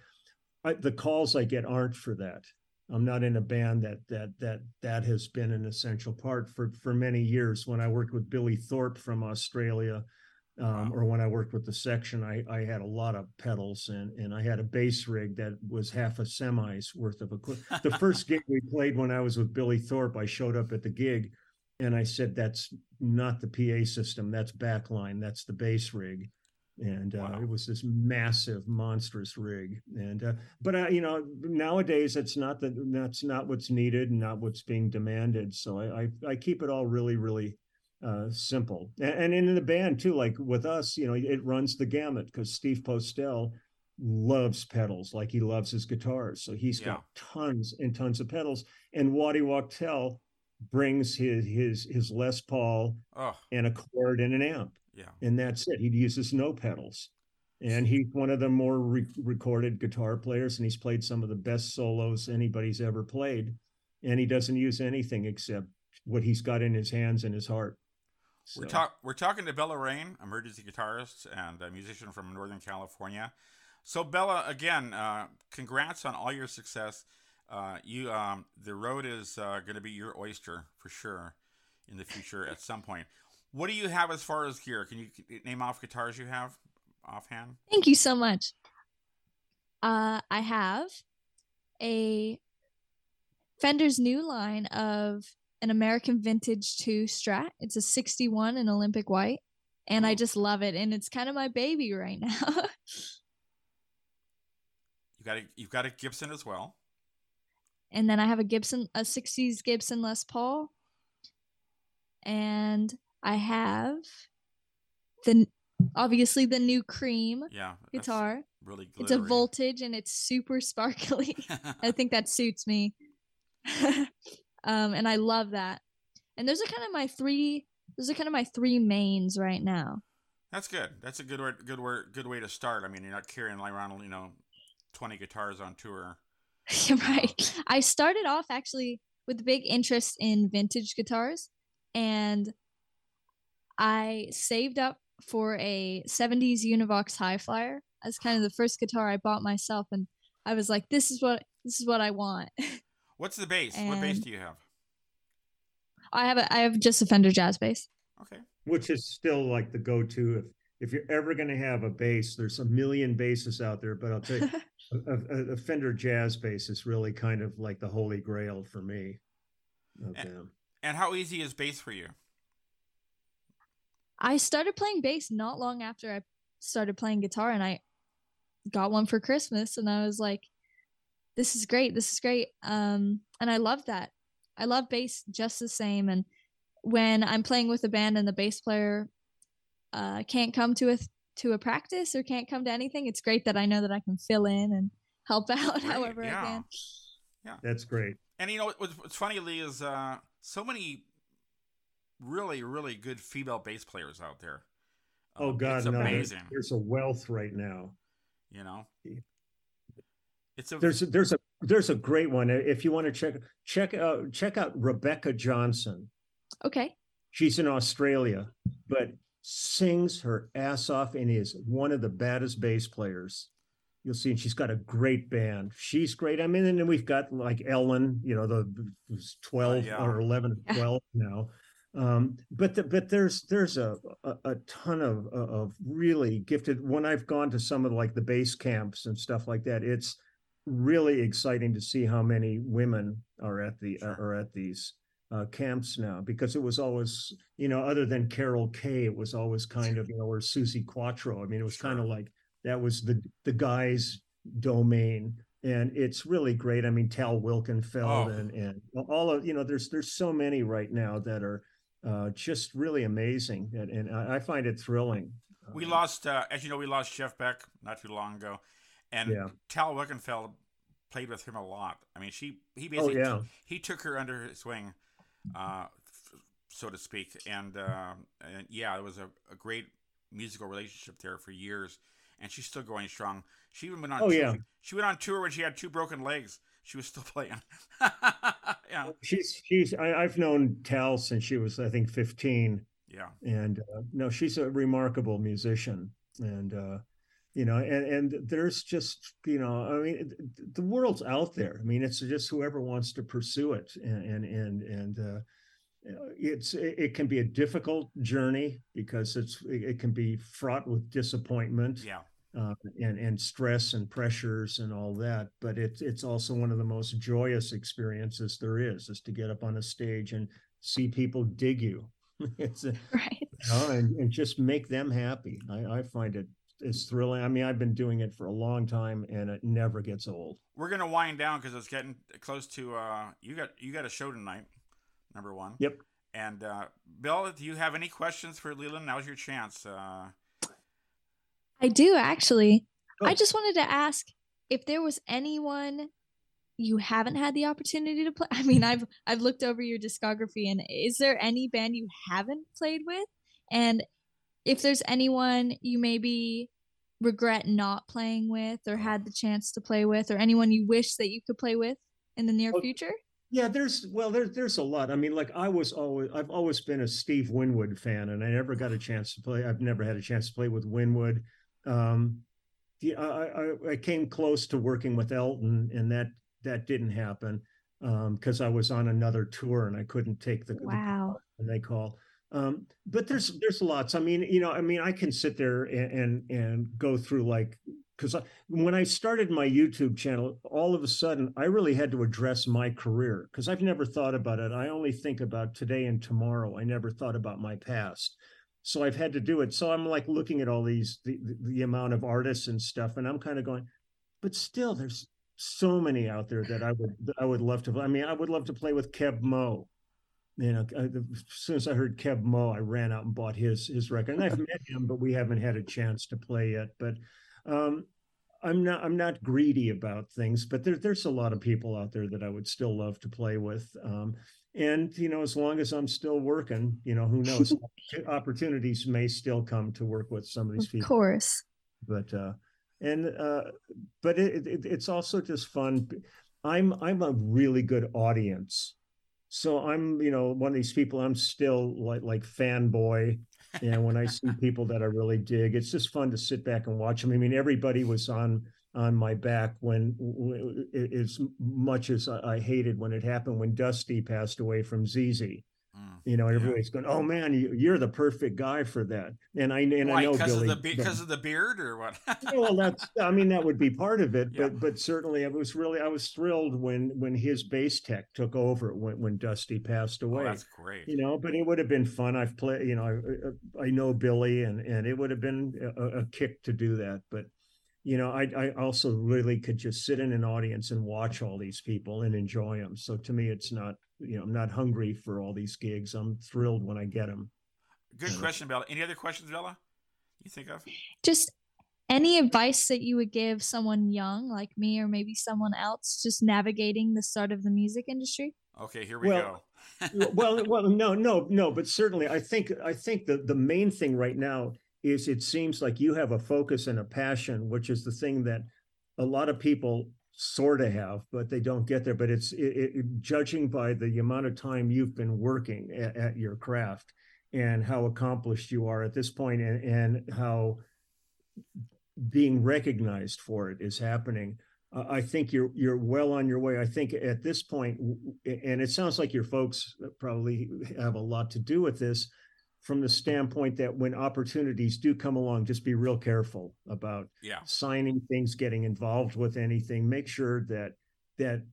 I, the calls I get aren't for that. I'm not in a band that that that that has been an essential part for for many years. When I worked with Billy Thorpe from Australia, um, or when I worked with the section, I, I had a lot of pedals and and I had a bass rig that was half a semi's worth of equipment. the first gig we played when I was with Billy Thorpe, I showed up at the gig and I said, that's not the PA system. That's backline. That's the bass rig. And uh, wow. it was this massive, monstrous rig. And uh, but uh, you know, nowadays that's not the that's not what's needed and not what's being demanded. So I I, I keep it all really really uh, simple. And, and in the band too, like with us, you know, it runs the gamut because Steve Postell loves pedals like he loves his guitars. So he's yeah. got tons and tons of pedals. And Waddy Wachtel brings his his his Les Paul oh. and a cord and an amp. Yeah. And that's it. He uses no pedals. And he's one of the more re- recorded guitar players, and he's played some of the best solos anybody's ever played. And he doesn't use anything except what he's got in his hands and his heart. So. We're, talk- we're talking to Bella Rayne, emergency guitarist and a musician from Northern California. So, Bella, again, uh, congrats on all your success. Uh, you um, the road is uh, going to be your oyster for sure in the future at some point. What do you have as far as gear? Can you name off guitars you have offhand? Thank you so much. Uh, I have a Fender's new line of an American Vintage 2 Strat. It's a 61 in Olympic white, and I just love it. And it's kind of my baby right now. you got a, you've got a Gibson as well and then I have a Gibson, a 60s Gibson Les Paul, and I have the obviously the new cream yeah, guitar. Really, glittery. it's a voltage and it's super sparkly. I think that suits me, um, and I love that. And those are kind of my three. Those are kind of my three mains right now. That's good. That's a good way, good way, good way to start. I mean, you're not carrying around, you know, twenty guitars on tour. right. I started off actually with big interest in vintage guitars and I saved up for a 70s Univox Hi-Flier as kind of the first guitar I bought myself and I was like this is what this is what I want. What's the bass? And what bass do you have? I have a I have just a Fender Jazz bass. Okay. Which is still like the go-to if if you're ever going to have a bass, there's a million basses out there, but I'll tell you, a, a, a, Fender Jazz bass is really kind of like the holy grail for me. And, and how easy is bass for you? I started playing bass not long after I started playing guitar, and I got one for Christmas, and I was like, "This is great! This is great!" Um, and I love that. I love bass just the same. And when I'm playing with a band and the bass player uh, can't come to a to a practice or can't come to anything, it's great that I know that I can fill in and help out great, however yeah. I can. Yeah, that's great. And you know what's, what's funny, Lee, is uh, so many really, really good female bass players out there. Oh um, God, no! There's, there's, a wealth right now. You know, it's a there's a, there's a there's a great one. If you want to check check out check out Rebecca Johnson. Okay. She's in Australia, but sings her ass off and is one of the baddest bass players. You'll see, and she's got a great band. She's great. I mean, and then we've got like Ellen, you know, the twelve uh, yeah. or eleven or twelve now. Um, but the, but there's there's a, a, a ton of of really gifted. When I've gone to some of like the bass camps and stuff like that, it's really exciting to see how many women are at the sure. are at these uh, camps now because it was always you know other than Carol Kaye it was always kind of you know or Suzi Quatro I mean it was sure. kind of like that was the the guy's domain and it's really great I mean Tal Wilkenfeld oh. and and all of you know there's there's so many right now that are uh, just really amazing and, and I, find it thrilling. We uh, lost uh, as you know we lost Jeff Beck not too long ago and yeah. Tal Wilkenfeld played with him a lot. I mean, she he oh, basically oh, yeah. he took her under his wing, uh, so to speak, and, uh, and yeah, it was a, a, great musical relationship there for years, and she's still going strong. She even went on. Oh tour. yeah. She went on tour when she had two broken legs. She was still playing. yeah. She's she's I, have known Tal since she was I think fifteen. Yeah. And uh, no, she's a remarkable musician, and uh, you know and and there's just you know i mean the world's out there. I mean it's just whoever wants to pursue it and and and, and uh, it's it can be a difficult journey because it's it can be fraught with disappointment yeah. uh, and and stress and pressures and all that but it's it's also one of the most joyous experiences there is is to get up on a stage and see people dig you. It's a, right. you know, and, and just make them happy. I i find it it's thrilling. I mean, I've been doing it for a long time, and it never gets old. We're gonna wind down because it's getting close to. Uh, you got you got a show tonight, number one. Yep. And uh, Bill, do you have any questions for Leland? Now's your chance. Uh... I do actually. Oh. I just wanted to ask if there was anyone you haven't had the opportunity to play. I mean, I've I've looked over your discography, and is there any band you haven't played with? And if there's anyone you maybe regret not playing with or had the chance to play with or anyone you wish that you could play with in the near future yeah there's well there's there's a lot i mean like i was always i've always been a steve winwood fan and i never got a chance to play i've never had a chance to play with winwood um yeah, I, I, I came close to working with elton and that that didn't happen because um, I was on another tour and I couldn't take the wow. The, and they call. Um, but there's there's lots. I mean, you know, I mean, I can sit there and and, and go through like because when I started my YouTube channel, all of a sudden I really had to address my career because I've never thought about it. I only think about today and tomorrow. I never thought about my past. So I've had to do it. So I'm like looking at all these the, the amount of artists and stuff, and I'm kind of going, but still, there's so many out there that I would I would love to. I mean, I would love to play with Keb Mo you know, as soon as I heard Keb Mo, I ran out and bought his his record. And I've met him, but we haven't had a chance to play yet. But um, I'm not I'm not greedy about things, but there, there's a lot of people out there that I would still love to play with. Um, and you know, as long as I'm still working, you know, who knows? opportunities may still come to work with some of these of people. Of course. But uh, and uh, but it, it, it's also just fun. I'm I'm a really good audience so i'm you know one of these people i'm still like like fanboy. And when i see people that i really dig it's just fun to sit back and watch them i mean everybody was on on my back when as much as i hated when it happened when dusty passed away from ZZ Mm. you know, everybody's yeah. going, "Oh man, you, are the perfect guy for that." And I and Why, I know because Billy, of the because of the beard or what? well, that's I mean that would be part of it, yeah. but but certainly I was really I was thrilled when when his bass tech took over when when Dusty passed oh, away. Oh, that's great. You know, but it would have been fun. I've played, you know, I, I know Billy, and and it would have been a, a kick to do that, but you know, I, I also really could just sit in an audience and watch all these people and enjoy them. So to me, it's not, you know, I'm not hungry for all these gigs. I'm thrilled when I get them. Good question, Bella. Any other questions, Bella? You think of? Just any advice that you would give someone young like me or maybe someone else just navigating the start of the music industry? Okay, here we well, go. well, well, no, no, no, but certainly, I think I think the the main thing right now is it seems like you have a focus and a passion, which is the thing that a lot of people sort of have, but they don't get there. But it's it, it, judging by the amount of time you've been working at, at, your craft and how accomplished you are at this point, and, and how being recognized for it is happening. I think you're you're well on your way. I think at this point, and it sounds like your folks probably have a lot to do with this from the standpoint that when opportunities do come along, just be real careful about yeah. signing things, getting involved with anything. Make sure that that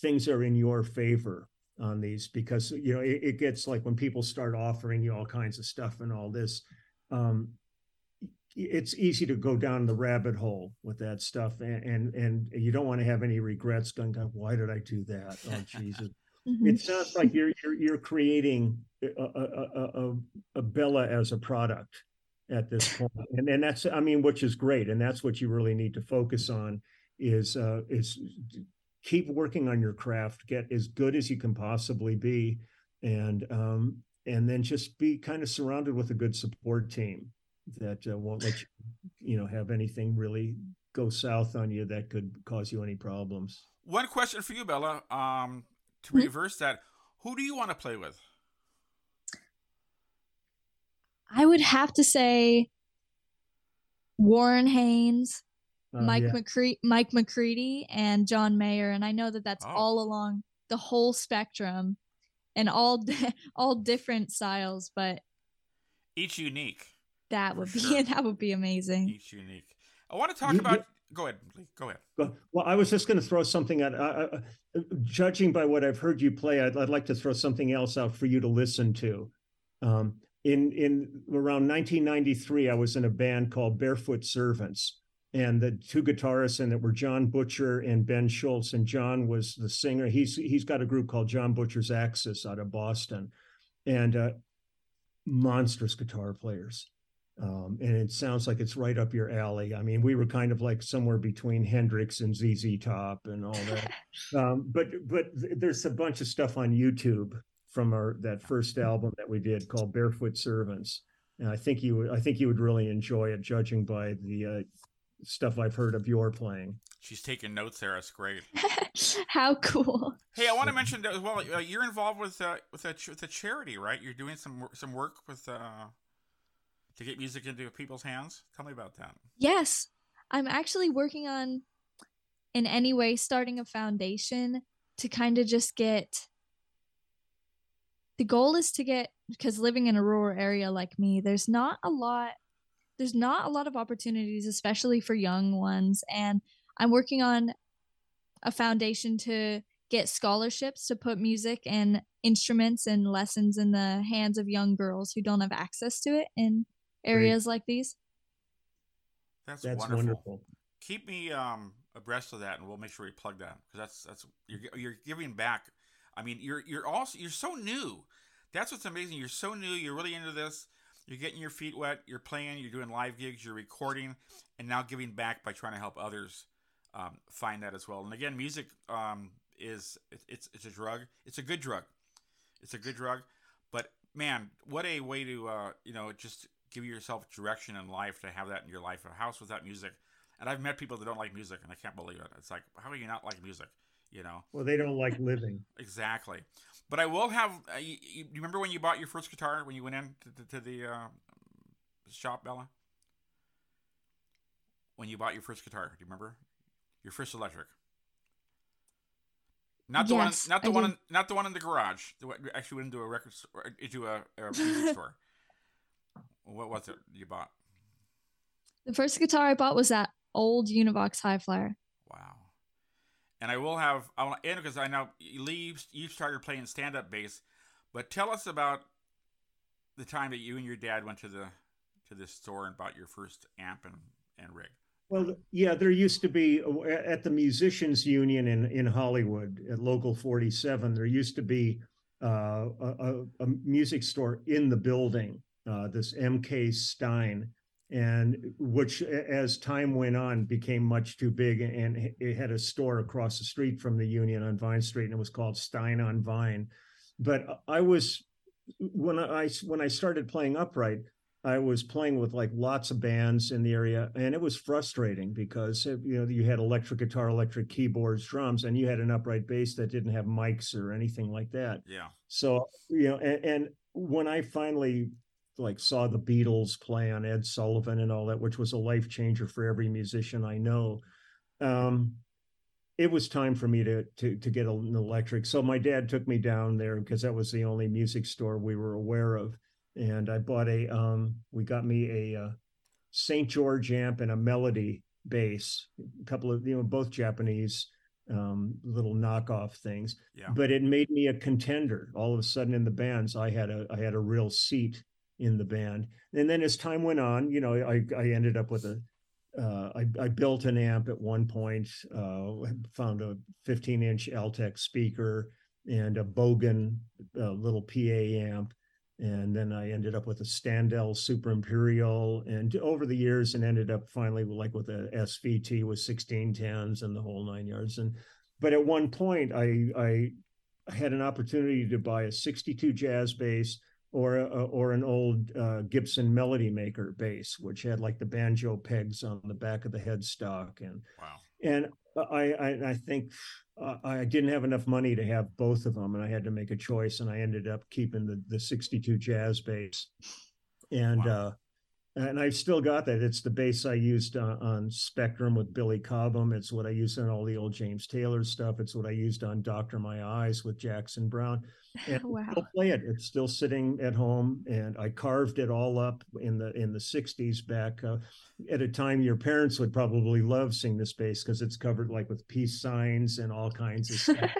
things are in your favor on these because you know it, it gets like when people start offering you all kinds of stuff and all this. Um, it's easy to go down the rabbit hole with that stuff and and, and you don't want to have any regrets going why did i do that oh jesus Mm-hmm. It sounds like you're you're you're creating a, a, a, a Bella as a product at this point, and and that's I mean, which is great, and that's what you really need to focus on is uh, is keep working on your craft, get as good as you can possibly be, and um, and then just be kind of surrounded with a good support team that uh, won't let you you know have anything really go south on you that could cause you any problems. One question for you, Bella. Um, to mm-hmm. reverse that, who do you want to play with? I would have to say Warren Haynes, uh, Mike yeah. McCre- Mike McCready, and John Mayer, and I know that that's oh. all along the whole spectrum, and all all different styles, but each unique. That would be sure. that would be amazing. Each unique. I want to talk you, about go ahead. Go ahead. Well, I was just going to throw something at. Uh, uh, judging by what I've heard you play, I'd, I'd, like to throw something else out for you to listen to. Um, in in around 1993, I was in a band called Barefoot Servants, and the two guitarists in it were John Butcher and Ben Schultz. And John was the singer. He's he's got a group called John Butcher's Axis out of Boston, and uh, monstrous guitar players. Um, and it sounds like it's right up your alley. I mean, we were kind of like somewhere between Hendrix and ZZ Top and all that. Um, but but there's a bunch of stuff on YouTube from our that first album that we did called Barefoot Servants, and I think you would I think you would really enjoy it, judging by the uh, stuff I've heard of your playing. She's taking notes there. That's great. How cool! Hey, I want to mention as well. Uh, you're involved with uh, with a with a charity, right? You're doing some some work with. Uh to get music into people's hands? Tell me about that. Yes. I'm actually working on, in any way, starting a foundation to kind of just get. The goal is to get, because living in a rural area like me, there's not a lot. There's not a lot of opportunities, especially for young ones. And I'm working on a foundation to get scholarships to put music and instruments and lessons in the hands of young girls who don't have access to it in areas Great. like these. That's, that's wonderful. wonderful. Keep me um, abreast of that, and we'll make sure we plug that because that's that's you're you're giving back. I mean, you're you're also you're so new. That's what's amazing. You're so new. You're really into this. You're getting your feet wet. You're playing. You're doing live gigs. You're recording, and now giving back by trying to help others um, find that as well. And again, music um, is it's it's a drug. It's a good drug. It's a good drug. But man, what a way to uh, you know just give yourself direction in life to have that in your life. A house without music. And I've met people that don't like music, and I can't believe it. It's like, how do you not like music? You know? Well, they don't like living. exactly. But I will have. Uh, you, you, remember when you bought your first guitar when you went in to, to, to the uh, shop, Bella? When you bought your first guitar, do you remember? Your first electric. Not the Yes, one, not the I one, in, not the one in the garage. The one- actually went into a record store, into a, a music store. What was it you bought? The first guitar I bought was that old Univox Hi-Flier. Wow. And I will have I want to end because I know Lee, you started playing stand up bass, but tell us about the time that you and your dad went to the to this store and bought your first amp and, and rig. Well, yeah, there used to be uh, at the Musicians Union in in Hollywood at Local 47. There used to be uh, a, a, a music store in the building, uh, this MK Stein, and which, as time went on, became much too big, and it had a store across the street from the Union on Vine Street, and it was called Stein on Vine. But I was when I when I started playing upright. I was playing with like lots of bands in the area, and it was frustrating because uh, you know you had electric guitar, electric keyboards, drums, and you had an upright bass that didn't have mics or anything like that. Yeah. So you know, and, and when I finally like saw the Beatles play on Ed Sullivan and all that, which was a life changer for every musician I know, um, it was time for me to to to get an electric. So my dad took me down there because that was the only music store we were aware of, and I bought a um, we got me a uh, St. George amp and a Melody bass, a couple of you know both Japanese um, little knockoff things Yeah. but it made me a contender all of a sudden in the bands i had a i had a real seat in the band. And then as time went on you know i i ended up with a uh, I, I built an amp at one point uh, found a 15 inch altec speaker and a Bogen uh, little pa amp. And then i ended up with a Standel super imperial. And over the years and ended up finally like with a svt with 1610s and the whole nine yards. And but at one point i i had an opportunity to buy a 62 jazz bass or a, or an old uh, Gibson Melody Maker bass, which had like the banjo pegs on the back of the headstock, and Wow. and I I, I think uh, I didn't have enough money to have both of them, and I had to make a choice, and I ended up keeping the the 62 jazz bass, and Wow. uh, and I've still got that. It's the bass I used on, on Spectrum with Billy Cobham. It's what I used on all the old James Taylor stuff. It's what I used on Doctor My Eyes with Jackson Browne. And I wow. still play it. It's still sitting at home, and I carved it all up in the in the '60s back uh, at a time your parents would probably love seeing this bass because it's covered like with peace signs and all kinds of stuff.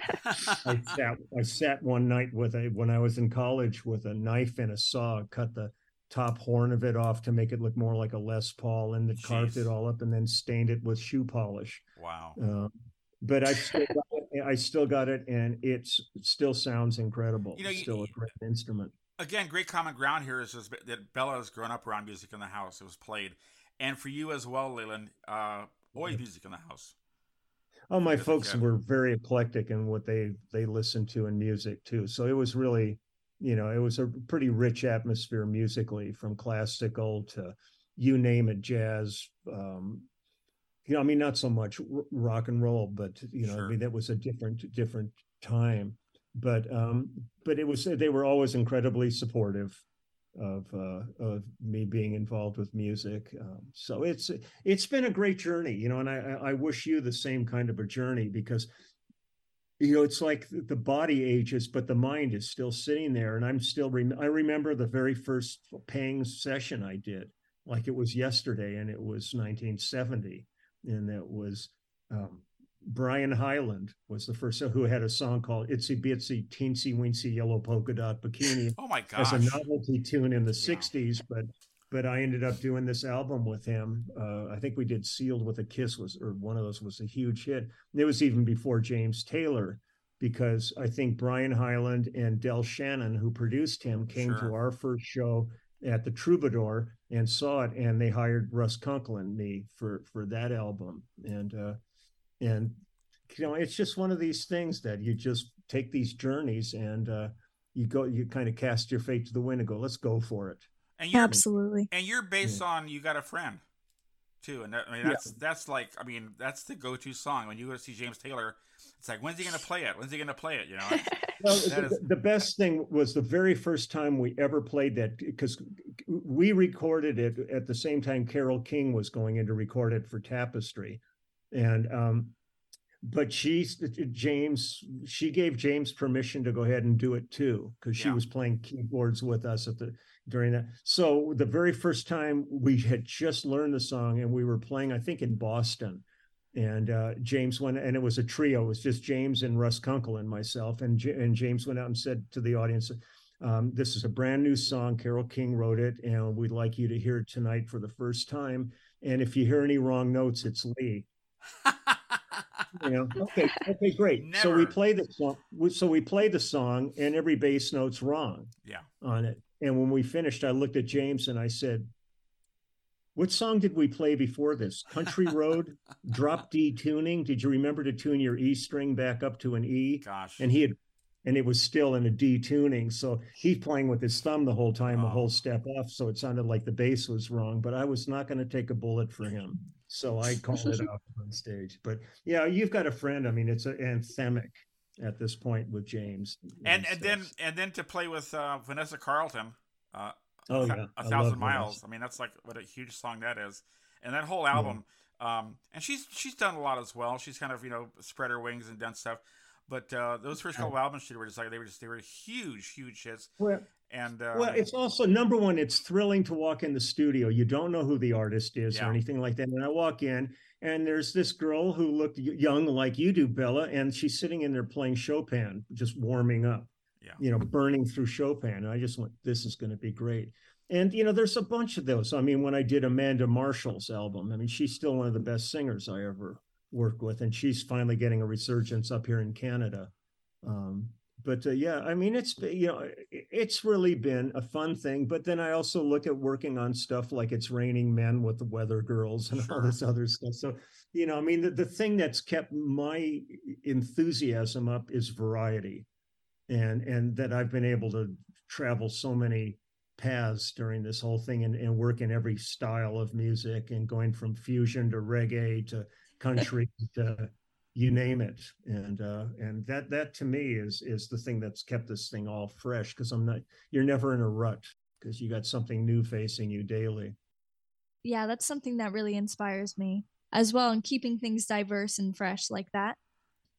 I sat I sat one night with a when I was in college with a knife and a saw, cut the top horn of it off to make it look more like a Les Paul, and then carved it all up and then stained it with shoe polish. wow. Um, but I still got it, I still got it, and it's, it still sounds incredible. You know, it's you- still a great instrument. Again, great common ground here is, is that Bella has grown up around music in the house. It was played, and for you as well, Leland. Uh, always music in the house. Oh, my folks were very eclectic in what they they listened to in music too. So it was really, you know, it was a pretty rich atmosphere musically, from classical to you name it, jazz. Um, you know, I mean, not so much r- rock and roll, but you know, Sure. I mean, that was a different different time. But um, but it was they were always incredibly supportive of uh, of me being involved with music. Um, so it's it's been a great journey, you know, and I I wish you the same kind of a journey because you know it's like the body ages, but the mind is still sitting there, and I'm still rem- I remember the very first paying session I did, like it was yesterday, and it was 1970, and it was. Um, Brian Hyland was the first who had a song called "Itsy Bitsy Teensy Weensy Yellow Polka Dot Bikini," Oh my god as a novelty tune in the Yeah. 60s but but i ended up doing this album with him. Uh, i think we did sealed with a kiss was or one of those was a huge hit. And it was even before james taylor because i think brian hyland and del shannon who produced him came Sure. to our first show at the troubadour and saw it and they hired russ kunkel and me for for that album. And uh and you know it's just one of these things that you just take these journeys and uh you go you kind of cast your fate to the wind and go let's go for it and you're Absolutely. and you're based on you got a friend too, and that, I mean Yeah. that's that's like I mean that's the go-to song when you go to see James Taylor. It's like when's he gonna play it? When's he gonna play it? You know. well the, is- the best thing was the very first time we ever played that because we recorded it at the same time carole king was going in to record it for tapestry and um but she James. She gave James permission to go ahead and do it too, because she Yeah. was playing keyboards with us at the during that. So the very first time we had just learned the song, and we were playing, I think in Boston, and uh, James went, and it was a trio. It was just James and Russ Kunkel and myself, and J- and James went out and said to the audience. Um, this is a brand new song. Carole King wrote it, and we'd like you to hear it tonight for the first time. And if you hear any wrong notes, it's Lee you know okay okay great so we play the song so we play the song and every bass note's wrong yeah. on it and when we finished i looked at james and i said what song did we play before this country road drop d tuning did you remember to tune your e string back up to an e Gosh. and he had and it was still in a D tuning. So he's playing with his thumb the whole time, a whole step off. So it sounded like the bass was wrong, but I was not going to take a bullet for him. So I called it out on stage. But yeah, you've got a friend. I mean, it's a anthemic at this point with James. and and then and then to play with uh, Vanessa Carlton, uh, oh a, yeah, a thousand Vanessa. miles. I mean, that's like what a huge song that is, and that whole album. Um, and she's she's done a lot as well. She's kind of you know spread her wings and done stuff. But uh, those first couple albums she were just like they were just they were huge huge hits. Well, And uh, well, it's also number one. It's thrilling to walk in the studio. You don't know who the artist is Yeah. or anything like that. And I walk in, and there's this girl who looked young like you do, Bella, and she's sitting in there playing Chopin, just warming up. Yeah. You know, burning through Chopin. And I just went, "This is going to be great." And you know, there's a bunch of those. I mean, when I did Amanda Marshall's album, I mean, she's still one of the best singers I ever worked with, and she's finally getting a resurgence up here in Canada. Um, but uh, yeah, I mean, it's you know, it's really been a fun thing. But then I also look at working on stuff like it's raining men with the weather girls and all this other stuff. So you know, I mean, the, the thing that's kept my enthusiasm up is variety, and and that I've been able to travel so many paths during this whole thing and, and work in every style of music and going from fusion to reggae to country to you name it and uh and that that to me is is the thing that's kept this thing all fresh because i'm not you're never in a rut because you got something new facing you daily yeah, that's something that really inspires me as well, and keeping things diverse and fresh like that.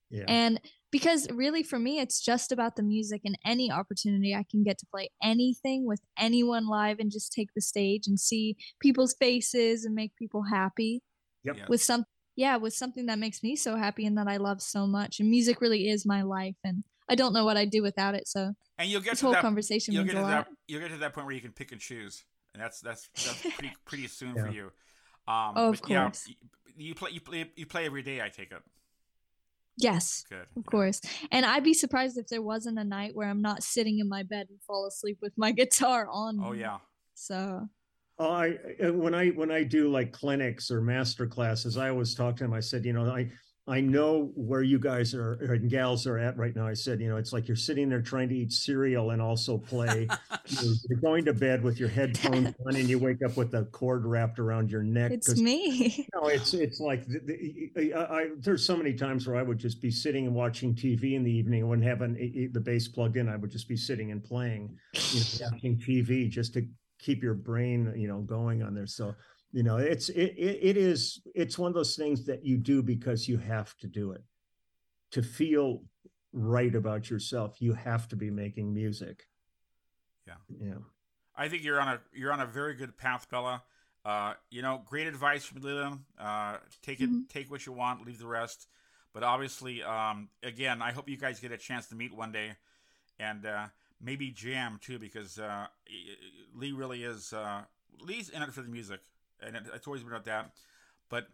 yeah And because really for me, it's just about the music and any opportunity I can get to play anything with anyone live and just take the stage and see people's faces and make people happy Yep. With some yeah with something that makes me so happy and that I love so much. And music really is my life, and I don't know what I'd do without it. So and you'll get this to whole that conversation you'll means get to that you'll get to that point where you can pick and choose, and that's that's that's pretty pretty soon for you. Um, Oh, of but yeah, course. y- you play you play you play every day. I take it. Yes. Good. Of yeah. course. And I'd be surprised if there wasn't a night where I'm not sitting in my bed and fall asleep with my guitar on. Oh yeah. So I uh, when I when I do like clinics or master classes, I always talk to them. I said, you know, I I know where you guys are and gals are at right now. I said, you know, it's like you're sitting there trying to eat cereal and also play. you're, you're going to bed with your headphones on, and you wake up with a cord wrapped around your neck. It's me. No, it's it's like the, the, I, I, there's so many times where I would just be sitting and watching TV in the evening. I wouldn't have an, the bass plugged in. I would just be sitting and playing, you know, watching TV just to keep your brain, you know, going on there. So, you know, it's it, it it is it's one of those things that you do because you have to do it to feel right about yourself. You have to be making music. Yeah. Yeah. I think you're on a you're on a very good path, Bella. Uh, you know, great advice from Leland. Uh, take it, Mhm. take what you want, leave the rest. But obviously, um, again, I hope you guys get a chance to meet one day, and uh, maybe jam too, because uh, Lee really is. Uh, Lee's in it for the music, and it, it's always been about that. But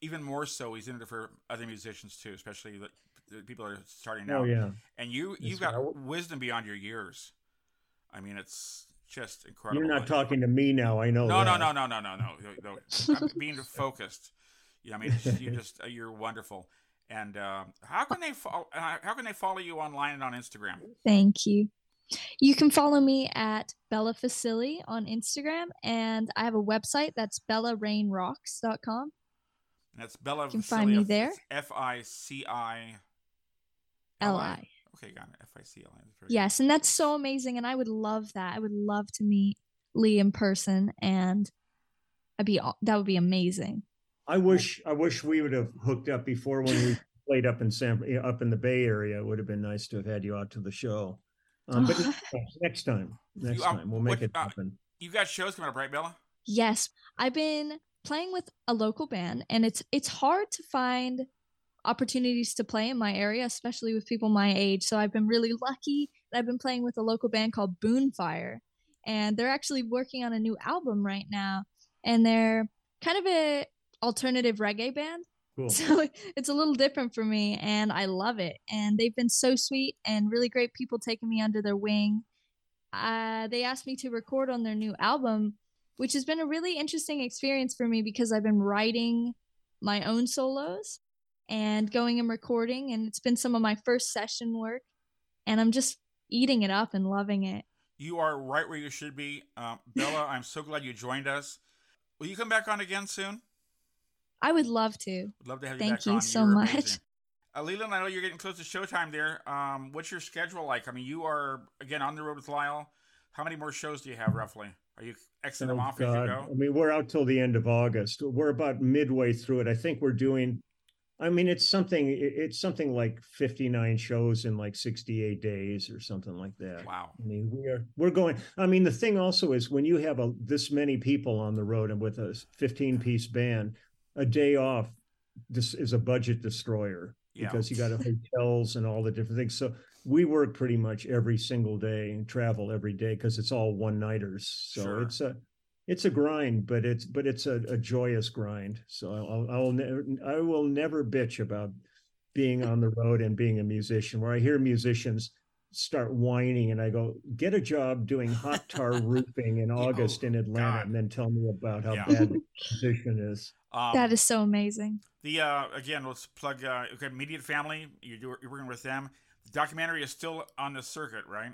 even more so, he's in it for other musicians too, especially the, the people that are starting out. Oh yeah. And you, you've got right. wisdom beyond your years. I mean, it's just incredible. You're not talking to me now. I know. No, no, that. no, no, no, no, no, no. no. I'm being focused. Yeah, I mean, you just uh, you're wonderful. And uh, how can they follow? Uh, how can they follow you online and on Instagram? Thank you. You can follow me at Bella Facili on Instagram, and I have a website that's bellarainrocks.com. And that's Bella. You can find me there. F I C I L I. Okay, got it. F I C L I. Yes, and that's so amazing, and I would love that. I would love to meet Lee in person, and I'd be that would be amazing. I wish I wish we would have hooked up before when we played up in San up in the Bay Area. It would have been nice to have had you out to the show. Um, but next time, next You, uh, time we'll make what, it uh, happen. You got shows coming up, right, Bella? Yes, I've been playing with a local band and it's it's hard to find opportunities to play in my area, especially with people my age. So I've been really lucky I've been playing with a local band called Boonfire and they're actually working on a new album right now and they're kind of a alternative reggae band. Cool. So it's a little different for me and I love it. And they've been so sweet and really great people taking me under their wing. Uh, they asked me to record on their new album, which has been a really interesting experience for me because I've been writing my own solos and going and recording. And it's been some of my first session work. And I'm just eating it up and loving it. You are right where you should be. Um, Bella, I'm so glad you joined us. Will you come back on again soon? I would love to. Would love to have you Thank back you on. so You're much. amazing. Uh, Leland, I know you're getting close to showtime there. Um, what's your schedule like? I mean, you are, again, on the road with Lyle. How many more shows do you have roughly? Are you exiting them Oh, off as you God. go? I mean, we're out till the end of August. We're about midway through it. I think we're doing. I mean, it's something. It's something like fifty-nine shows in like sixty-eight days or something like that. Wow. I mean, we are we're going. I mean, the thing also is when you have a this many people on the road and with a fifteen-piece band, a day off this is a budget destroyer Yeah. because you got hotels and all the different things. So we work pretty much every single day and travel every day because it's all one nighters. So Sure. it's a it's a grind, but it's but it's a, a joyous grind. So I'll I'll never I will never bitch about being on the road and being a musician. Where I hear musicians start whining and I go, get a job doing hot tar roofing in August in Atlanta, God. and then tell me about how Yeah. bad the musician is. Um, that is so amazing. The uh, again, let's plug. Uh, okay, Immediate Family. You do, you're working with them. The documentary is still on the circuit, right?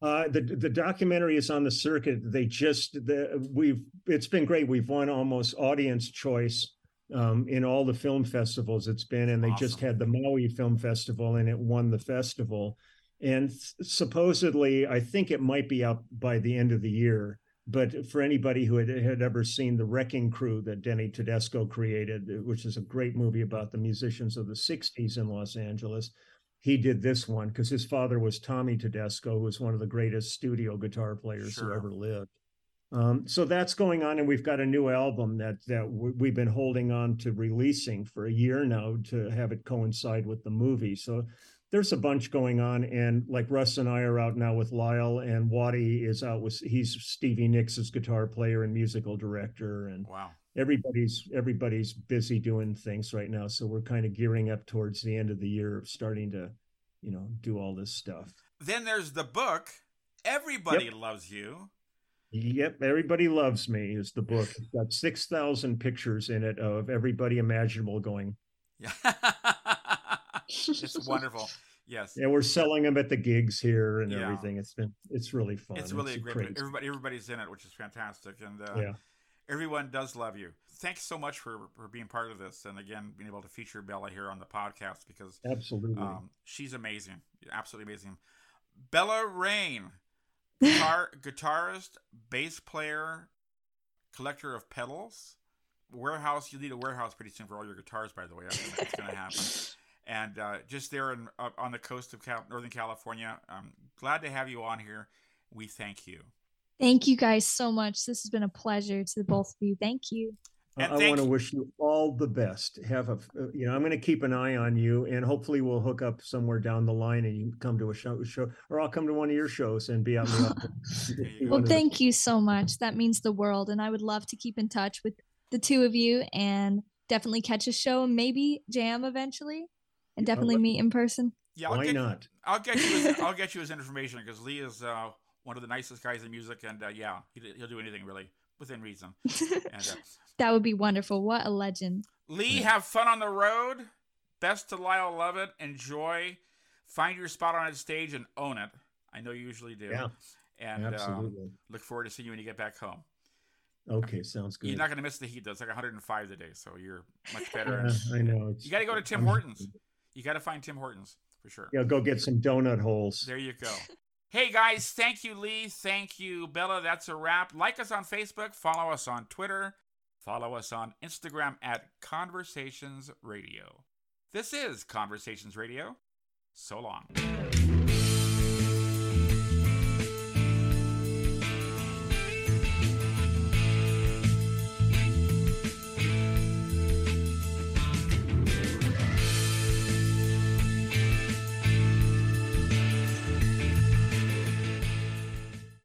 Uh, the the documentary is on the circuit. They just the, we've it's been great. We've won almost audience choice um, in all the film festivals it's been, and they just had the Maui Film Festival, and it won the festival. And supposedly, I think it might be out by the end of the year. But for anybody who had, had ever seen the Wrecking Crew that Denny Tedesco created, which is a great movie about the musicians of the '60s in Los Angeles, he did this one because his father was Tommy Tedesco, who was one of the greatest studio guitar players Sure. who ever lived. Um, so that's going on, and we've got a new album that that we've been holding on to releasing for a year now to have it coincide with the movie. So there's a bunch going on, and like Russ and I are out now with Lyle, and Waddy is out with he's Stevie Nicks' guitar player and musical director, and Wow. everybody's everybody's busy doing things right now so we're kind of gearing up towards the end of the year of starting to you know do all this stuff Then there's the book. Everybody loves you. yep everybody loves me is the book it's got 6000 pictures in it of everybody imaginable going Yeah. It's wonderful. Yes. yeah we're selling them at the gigs here and Yeah. everything it's been it's really fun It's really a great. Everybody, everybody's in it, which is fantastic, and uh, yeah everyone does love you. Thanks so much for for being part of this, and again, being able to feature Bella here on the podcast because absolutely um, she's amazing, absolutely amazing. Bella Rayne, guitar, guitarist, bass player, collector of pedals, warehouse. You need a warehouse pretty soon for all your guitars, by the way. That's going to happen. And uh, just there in, uh, on the coast of Cal- Northern California. I'm glad to have you on here. We thank you. Thank you guys so much. This has been a pleasure to the both of you. Thank you. I, And I thank want to wish you all the best. Have a, uh, you know, I'm going to keep an eye on you, and hopefully we'll hook up somewhere down the line, and you come to a show, show, or I'll come to one of your shows and be out in the office. You can There you see go. Well, one of the- thank you so much. That means the world. And I would love to keep in touch with the two of you and definitely catch a show and maybe jam eventually and definitely meet in person. Yeah, I'll Why get, not? I'll get you. His, I'll get you his information because Lee is uh, one of the nicest guys in music, and uh, yeah, he, he'll do anything really within reason. And uh, that would be wonderful. What a legend. Lee, Yeah. have fun on the road. Best to Lyle Lovett. Enjoy. Find your spot on the stage and own it. I know you usually do. Yeah, And um, absolutely. look forward to seeing you when you get back home. okay, sounds good. You're not going to miss the heat, though. It's like 105 today, so you're much better. Yeah, I know. You got to go to Tim I'm- Hortons. You got to find Tim Hortons for sure. Yeah, go get some donut holes. There you go. Hey guys, thank you, Lee. Thank you, Bella. That's a wrap. Like us on Facebook, follow us on Twitter, follow us on Instagram at Conversations Radio. This is Conversations Radio. So long.